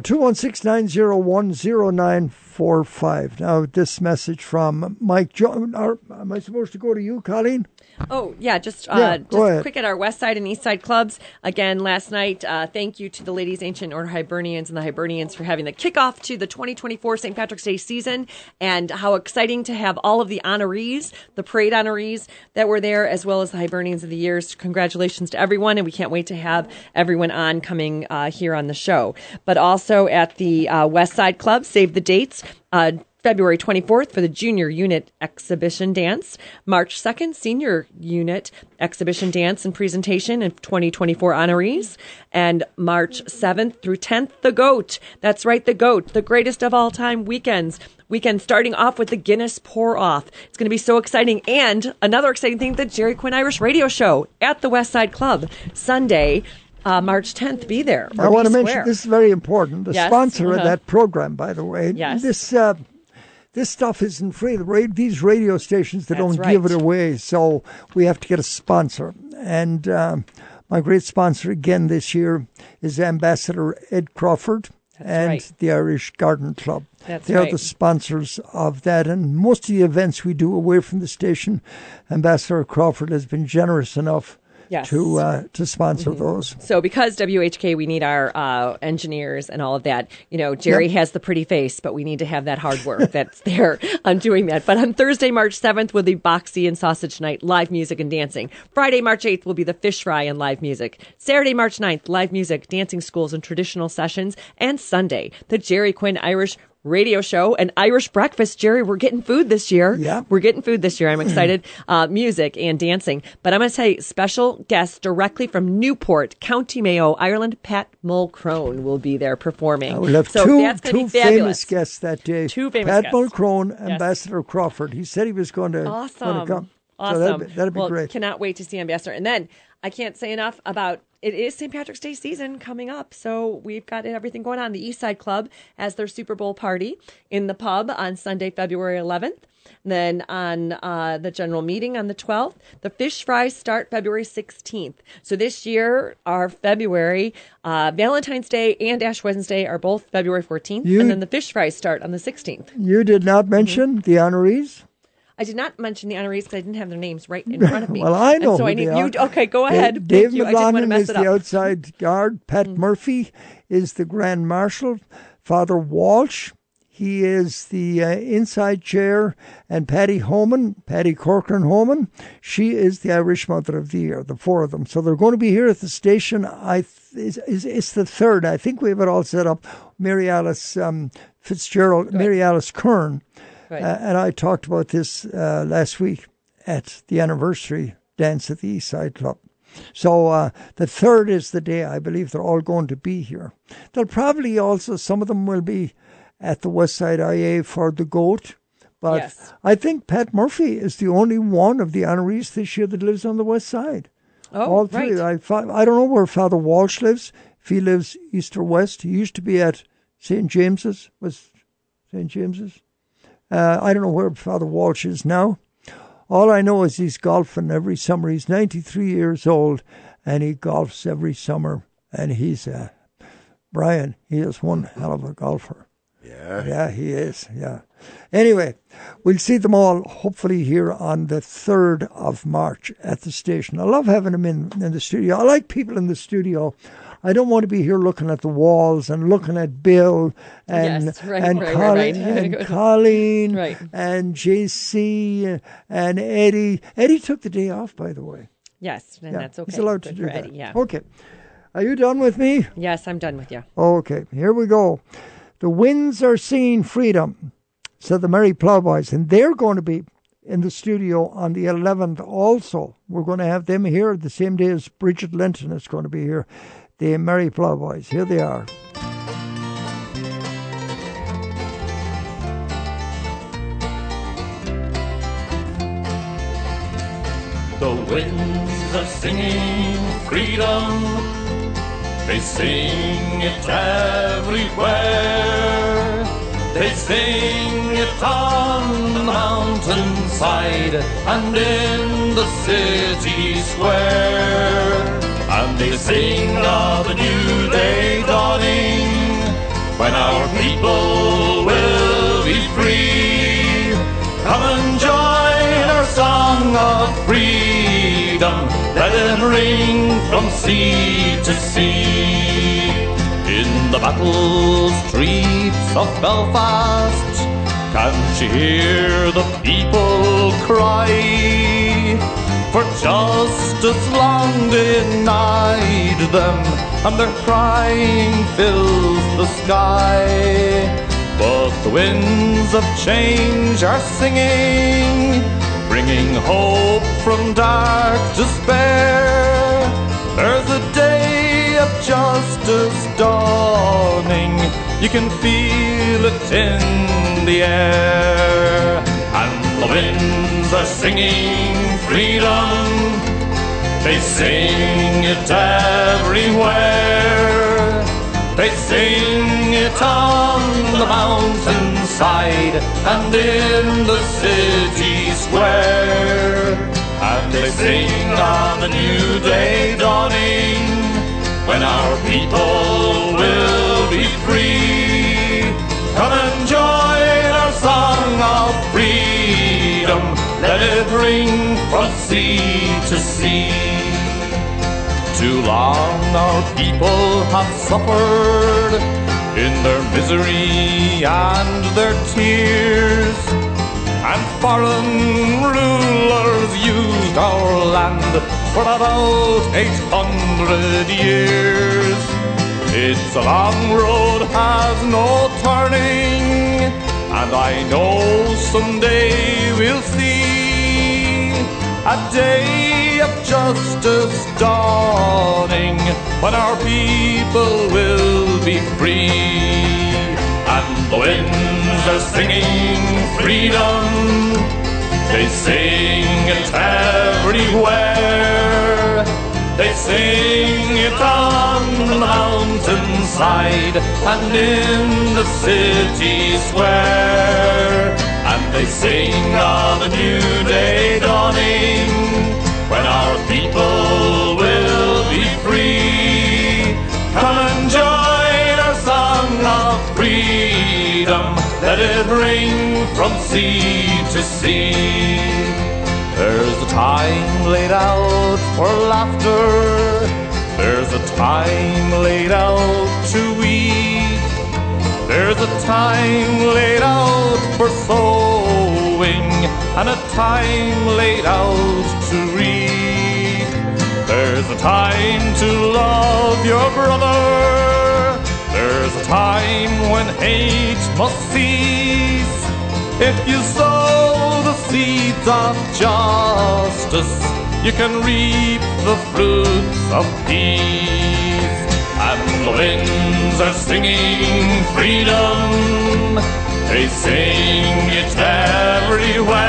216-901-0945. Now, this message from Mike Jones. Uh, am I supposed to go to you, Colleen? Oh yeah, just uh, Yeah, just ahead. quick at our West Side and East Side clubs again last night. Uh, thank you to the Ladies Ancient Order Hibernians and the Hibernians for having the kickoff to the 2024 St. Patrick's Day season, and how exciting to have all of the honorees, the parade honorees that were there, as well as the Hibernians of the years. Congratulations to everyone, and we can't wait to have everyone on coming uh, here on the show. But also at the uh, West Side Club, save the dates. Uh, February 24th for the Junior Unit Exhibition Dance, March 2nd, Senior Unit Exhibition Dance and Presentation and 2024 honorees, and March 7th through 10th, The GOAT. That's right, The GOAT, the greatest of all time weekends. Weekend starting off with the Guinness Pour Off. It's going to be so exciting. And another exciting thing, the Gerry Quinn Irish Radio Show at the West Side Club, Sunday, uh, March 10th. Be there. I want to mention this is very important. The Yes, sponsor of uh-huh. that program, by the way, Yes. this uh, this stuff isn't free. The ra- these radio stations they That's don't give it away, so we have to get a sponsor. And um, my great sponsor again this year is Ambassador Ed Crawford and right. the Irish Garden Club. That's they are right. the sponsors of that, and most of the events we do away from the station, Ambassador Crawford has been generous enough Yes. Mm-hmm. to uh, to sponsor those. So because WHK, we need our uh, engineers and all of that. You know, Gerry Yep. has the pretty face, but we need to have that hard work that's there on doing that. But on Thursday, March 7th, will be Boxty and Sausage Night, live music and dancing. Friday, March 8th, will be the Fish Fry and live music. Saturday, March 9th, live music, dancing schools, and traditional sessions. And Sunday, the Gerry Quinn Irish radio show and Irish breakfast. Gerry, we're getting food this year. Yeah. We're getting food this year. I'm excited. uh, music and dancing. But I'm going to say special guest directly from Newport, County Mayo, Ireland, Pat Mulcrone will be there performing. We'll have so two, that's two be fabulous. famous guests that day. Two famous guests. Pat guests. Mulcrone, Yes. Ambassador Crawford. He said he was going to, Awesome. going to come. Awesome. So that'd be, that'd be well, great. Cannot wait to see Ambassador. And then I can't say enough about it is St. Patrick's Day season coming up. So we've got everything going on. The East Side Club has their Super Bowl party in the pub on Sunday, February 11th. Then on uh, the general meeting on the 12th, the fish fries start February 16th. So this year, our February, uh, Valentine's Day and Ash Wednesday are both February 14th. You- and then the fish fries start on the 16th. You did not mention Mm-hmm. the honorees. I did not mention the honorees because I didn't have their names right in front of me. Well, I And know so who I need you. are. Okay, go ahead. Dave Thank you. I didn't want to McLaughlin is the. Mm. outside guard. Pat Murphy is the grand marshal. Father Walsh, he is the uh, inside chair, and Patty Homan, Patty Corcoran Homan, she is the Irish Mother of the Year. The four of them. So they're going to be here at the station. I th- it's, it's, it's the third. I think we have it all set up. Mary Alice um, Fitzgerald, Mary Alice Kern. Right. Uh, and I talked about this uh, last week at the anniversary dance at the East Side Club. So uh, the third is the day I believe they're all going to be here. They'll probably also, some of them will be at the West Side IA for the GOAT. But Yes. I think Pat Murphy is the only one of the honorees this year that lives on the West Side. Oh, all three. right. I, I don't know where Father Walsh lives. If he lives east or west, he used to be at St. James's. Was St. James's? Uh, I don't know where Father Walsh is now. All I know is he's golfing every summer. He's 93 years old and he golfs every summer. And he's, uh, Brian, he is one hell of a golfer. Yeah. Yeah, he is. Yeah. Anyway, we'll see them all hopefully here on the 3rd of March at the station. I love having them in, in the studio. I like people in the studio. I don't want to be here looking at the walls and looking at Bill and Yes, right, and, right, Colin, right. and Colleen and JC and Eddie. Eddie took the day off, by the way. Yes, and Yeah, that's okay. He's allowed to do that. Eddie, yeah. Okay. Are you done with me? Yes, I'm done with you. Okay, here we go. The winds are singing freedom, said the Merry Plowboys, and they're going to be in the studio on the 11th also. We're going to have them here the same day as Bridget Linton is going to be here. The Merry Plowboys. Here they are. The winds are singing freedom. They sing it everywhere. They sing it on the mountainside and in the city square. They sing of a new day dawning when our people will be free. Come and join our song of freedom. Let it ring from sea to sea. In the battle streets of Belfast, can't you hear the people cry? For justice long denied them, and their crying fills the sky. But the winds of change are singing, bringing hope from dark despair. There's a day of justice dawning, you can feel it in the air. The winds are singing freedom, they sing it everywhere. They sing it on the mountainside and in the city square. And they sing on the new day dawning when our people will ring from sea to sea. Too long our people have suffered in their misery and their tears. And foreign rulers used our land for about 800 years. It's a long road, has no turning, and I know someday we'll see a day of justice dawning when our people will be free. And the winds are singing freedom, they sing it everywhere. They sing it on the mountainside and in the city square. And they sing of a new day dawning when our people will be free. Come and join our song of freedom. Let it ring from sea to sea. There's a time laid out for laughter. There's a time laid out to weep. There's a time laid out for sowing and a time laid out to reap. There's a time to love your brother. There's a time when hate must cease. If you sow the seeds of justice, you can reap the fruits of peace. And the are singing freedom, they sing it everywhere.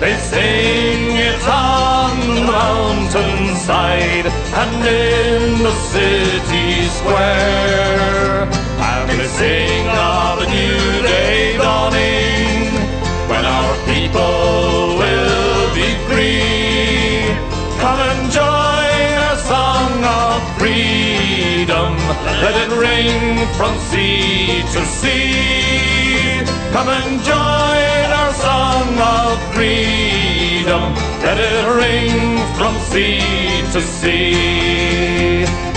They sing it on the mountainside and in the city square. And they sing of a new day dawning when our people will be free. Come and join our song of freedom. Let it ring from sea to sea. Come and join our song of freedom. Let it ring from sea to sea.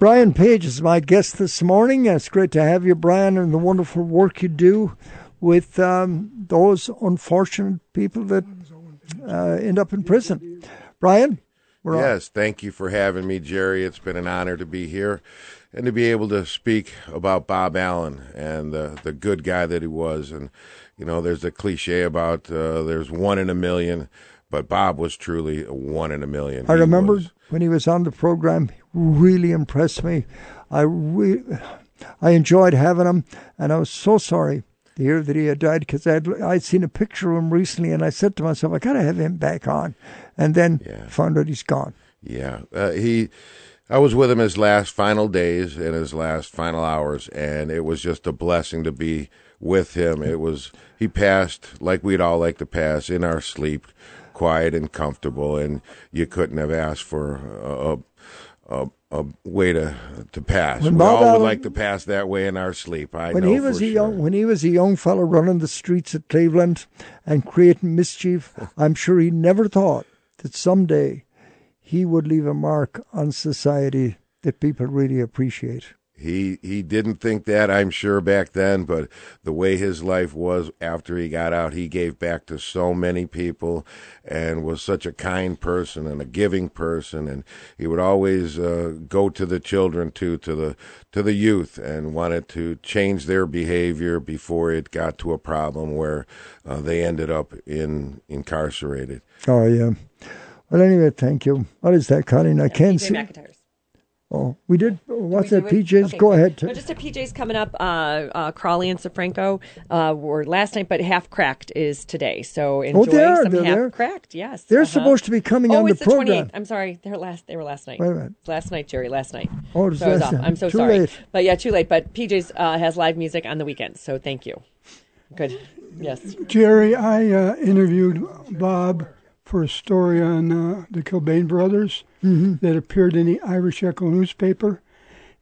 Brian Page is my guest this morning. It's great to have you, Brian, and the wonderful work you do with um, those unfortunate people that uh, end up in prison. Brian? We're on. yes, thank you for having me, Gerry. It's been an honor to be here and to be able to speak about Bob Allen and the good guy that he was. And, you know, there's a cliche about uh, there's one in a million, but Bob was truly a one in a million. I He remember was- when he was on the program, he really impressed me. I re- I enjoyed having him, and I was so sorry to hear that he had died because I'd I'd seen a picture of him recently, and I said to myself, I gotta have him back on, and then found out he's gone. Yeah, uh, he. I was with him his last final days and his last final hours, and it was just a blessing to be with him. It was he passed like we'd all like to pass in our sleep, quiet and comfortable, and you couldn't have asked for a a, a way to to pass. When we all would like to pass that way in our sleep. I when he was a sure. young when he was a young fellow running the streets of Cleveland and creating mischief, I'm sure he never thought that someday he would leave a mark on society that people really appreciate. He he didn't think that, I'm sure, back then, but the way his life was after he got out, he gave back to so many people and was such a kind person and a giving person and he would always uh, go to the children too, to the to the youth and wanted to change their behavior before it got to a problem where uh, they ended up in incarcerated. Oh yeah. Well, anyway, thank you. What is that, Colin? I can't see. McIntyre's. Oh, we did. What's that. PJs? Okay, Go ahead. No, just a PJ's coming up. Uh, uh, Crawley and Safranco uh, were last night, but Half Cracked is today. So enjoy Oh, they are. some They're Half there. Cracked. Yes, They're uh-huh. supposed to be coming oh, on the it's the program. 28th. I'm sorry, they're last. They were last night. Wait a minute. Last night, Gerry. Last night. Oh, it was so I was last off. night. I'm so Too sorry. late. But yeah, too late. But PJ's uh, has live music on the weekends, so thank you. Good. Yes. Gerry, I uh, interviewed Bob for a story on uh, the Kilbane brothers Mhm. that appeared in the Irish Echo newspaper,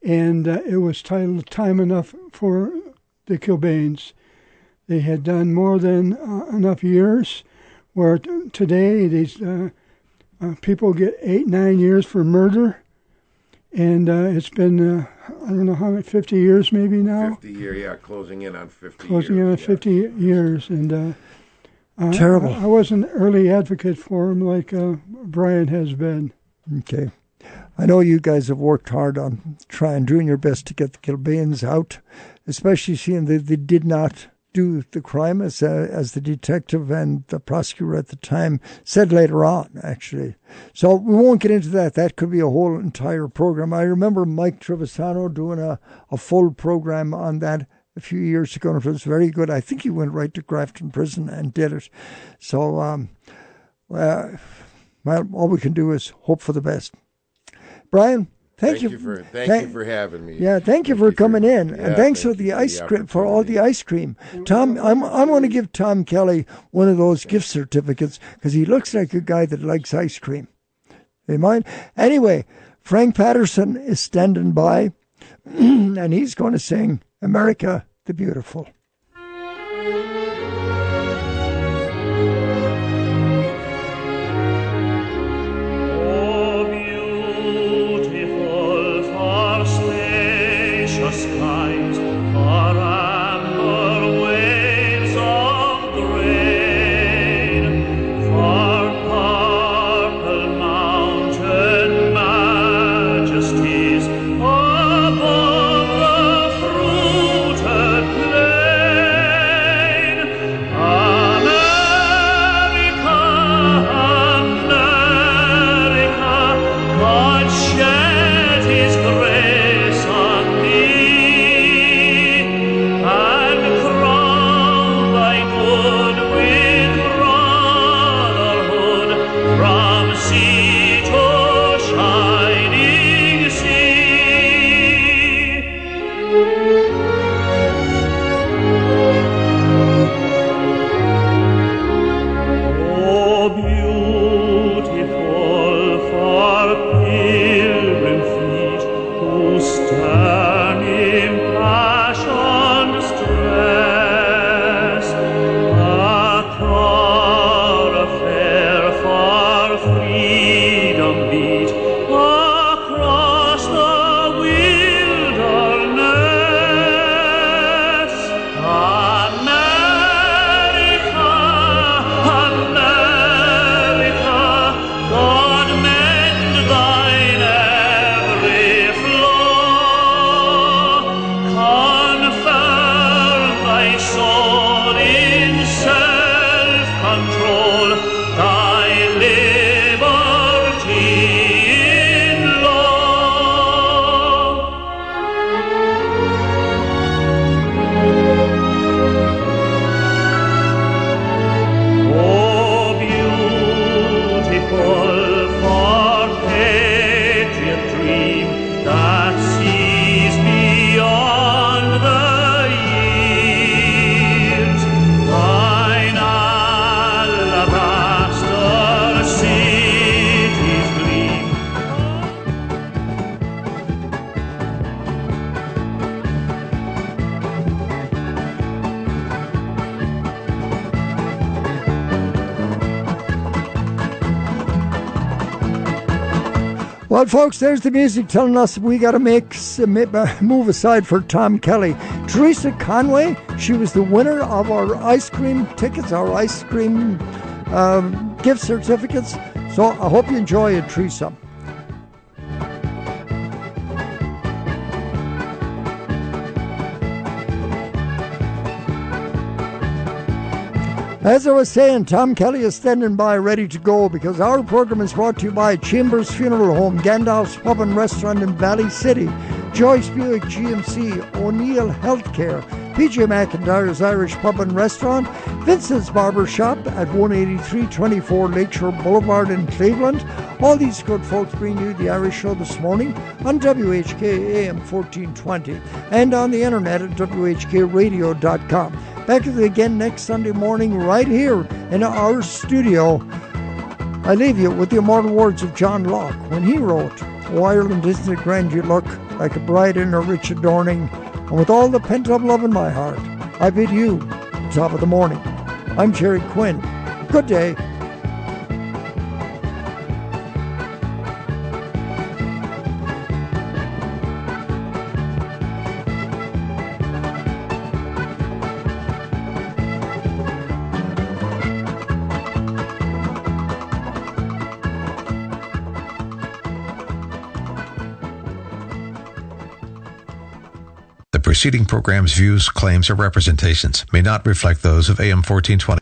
and uh, it was titled "Time Enough for the Kilbanes." They had done more than uh, enough years, where t- today these uh, uh, people get eight, nine years for murder, and uh, it's been uh, I don't know how many, fifty years maybe now. 50 year, yeah, closing in on 50 closing years. in on 50 years. And uh, uh, Terrible. I, I was an early advocate for him, like uh, Brian has been. Okay. I know you guys have worked hard on trying, doing your best to get the Kilbanes out, especially seeing that they did not do the crime as uh, as the detective and the prosecutor at the time said later on, actually. So we won't get into that. That could be a whole entire program. I remember Mike Trivisonno doing a, a full program on that a few years ago, and it was very good. I think he went right to Grafton Prison and did it. So, um, uh, well, all we can do is hope for the best. Brian, thank, Thank you for- thank you for having me. Yeah, thank you for coming in, and thanks thank for the ice cream for all the ice cream. Tom, I'm I'm going to give Tom Kelly one of those gift certificates because he looks like a guy that likes ice cream. You mind? Anyway, Frank Patterson is standing by, and he's going to sing "America the Beautiful." Beautiful Folks, there's the music telling us we got to make move aside for Tom Kelly. Teresa Conway, she was the winner of our ice cream tickets, our ice cream um, gift certificates. So I hope you enjoy it, Teresa. As I was saying, Tom Kelly is standing by ready to go because our program is brought to you by Chambers Funeral Home, Gandalf's Pub and Restaurant in Valley City, Joyce Buick GMC, O'Neill Healthcare, PJ McIntyre's Irish Pub and Restaurant, Vincent's Barber Shop at 18324 Lakeshore Boulevard in Cleveland. All these good folks bring you the Irish Show this morning on WHK AM 1420 and on the internet at WHKRadio.com. Back again next Sunday morning, right here in our studio. I leave you with the immortal words of John Locke when he wrote, O Ireland, isn't it grand you look like a bride in her rich adorning? And with all the pent up love in my heart, I bid you top of the morning. I'm Gerry Quinn. Good day. Preceding program's views, claims, or representations may not reflect those of AM 1420.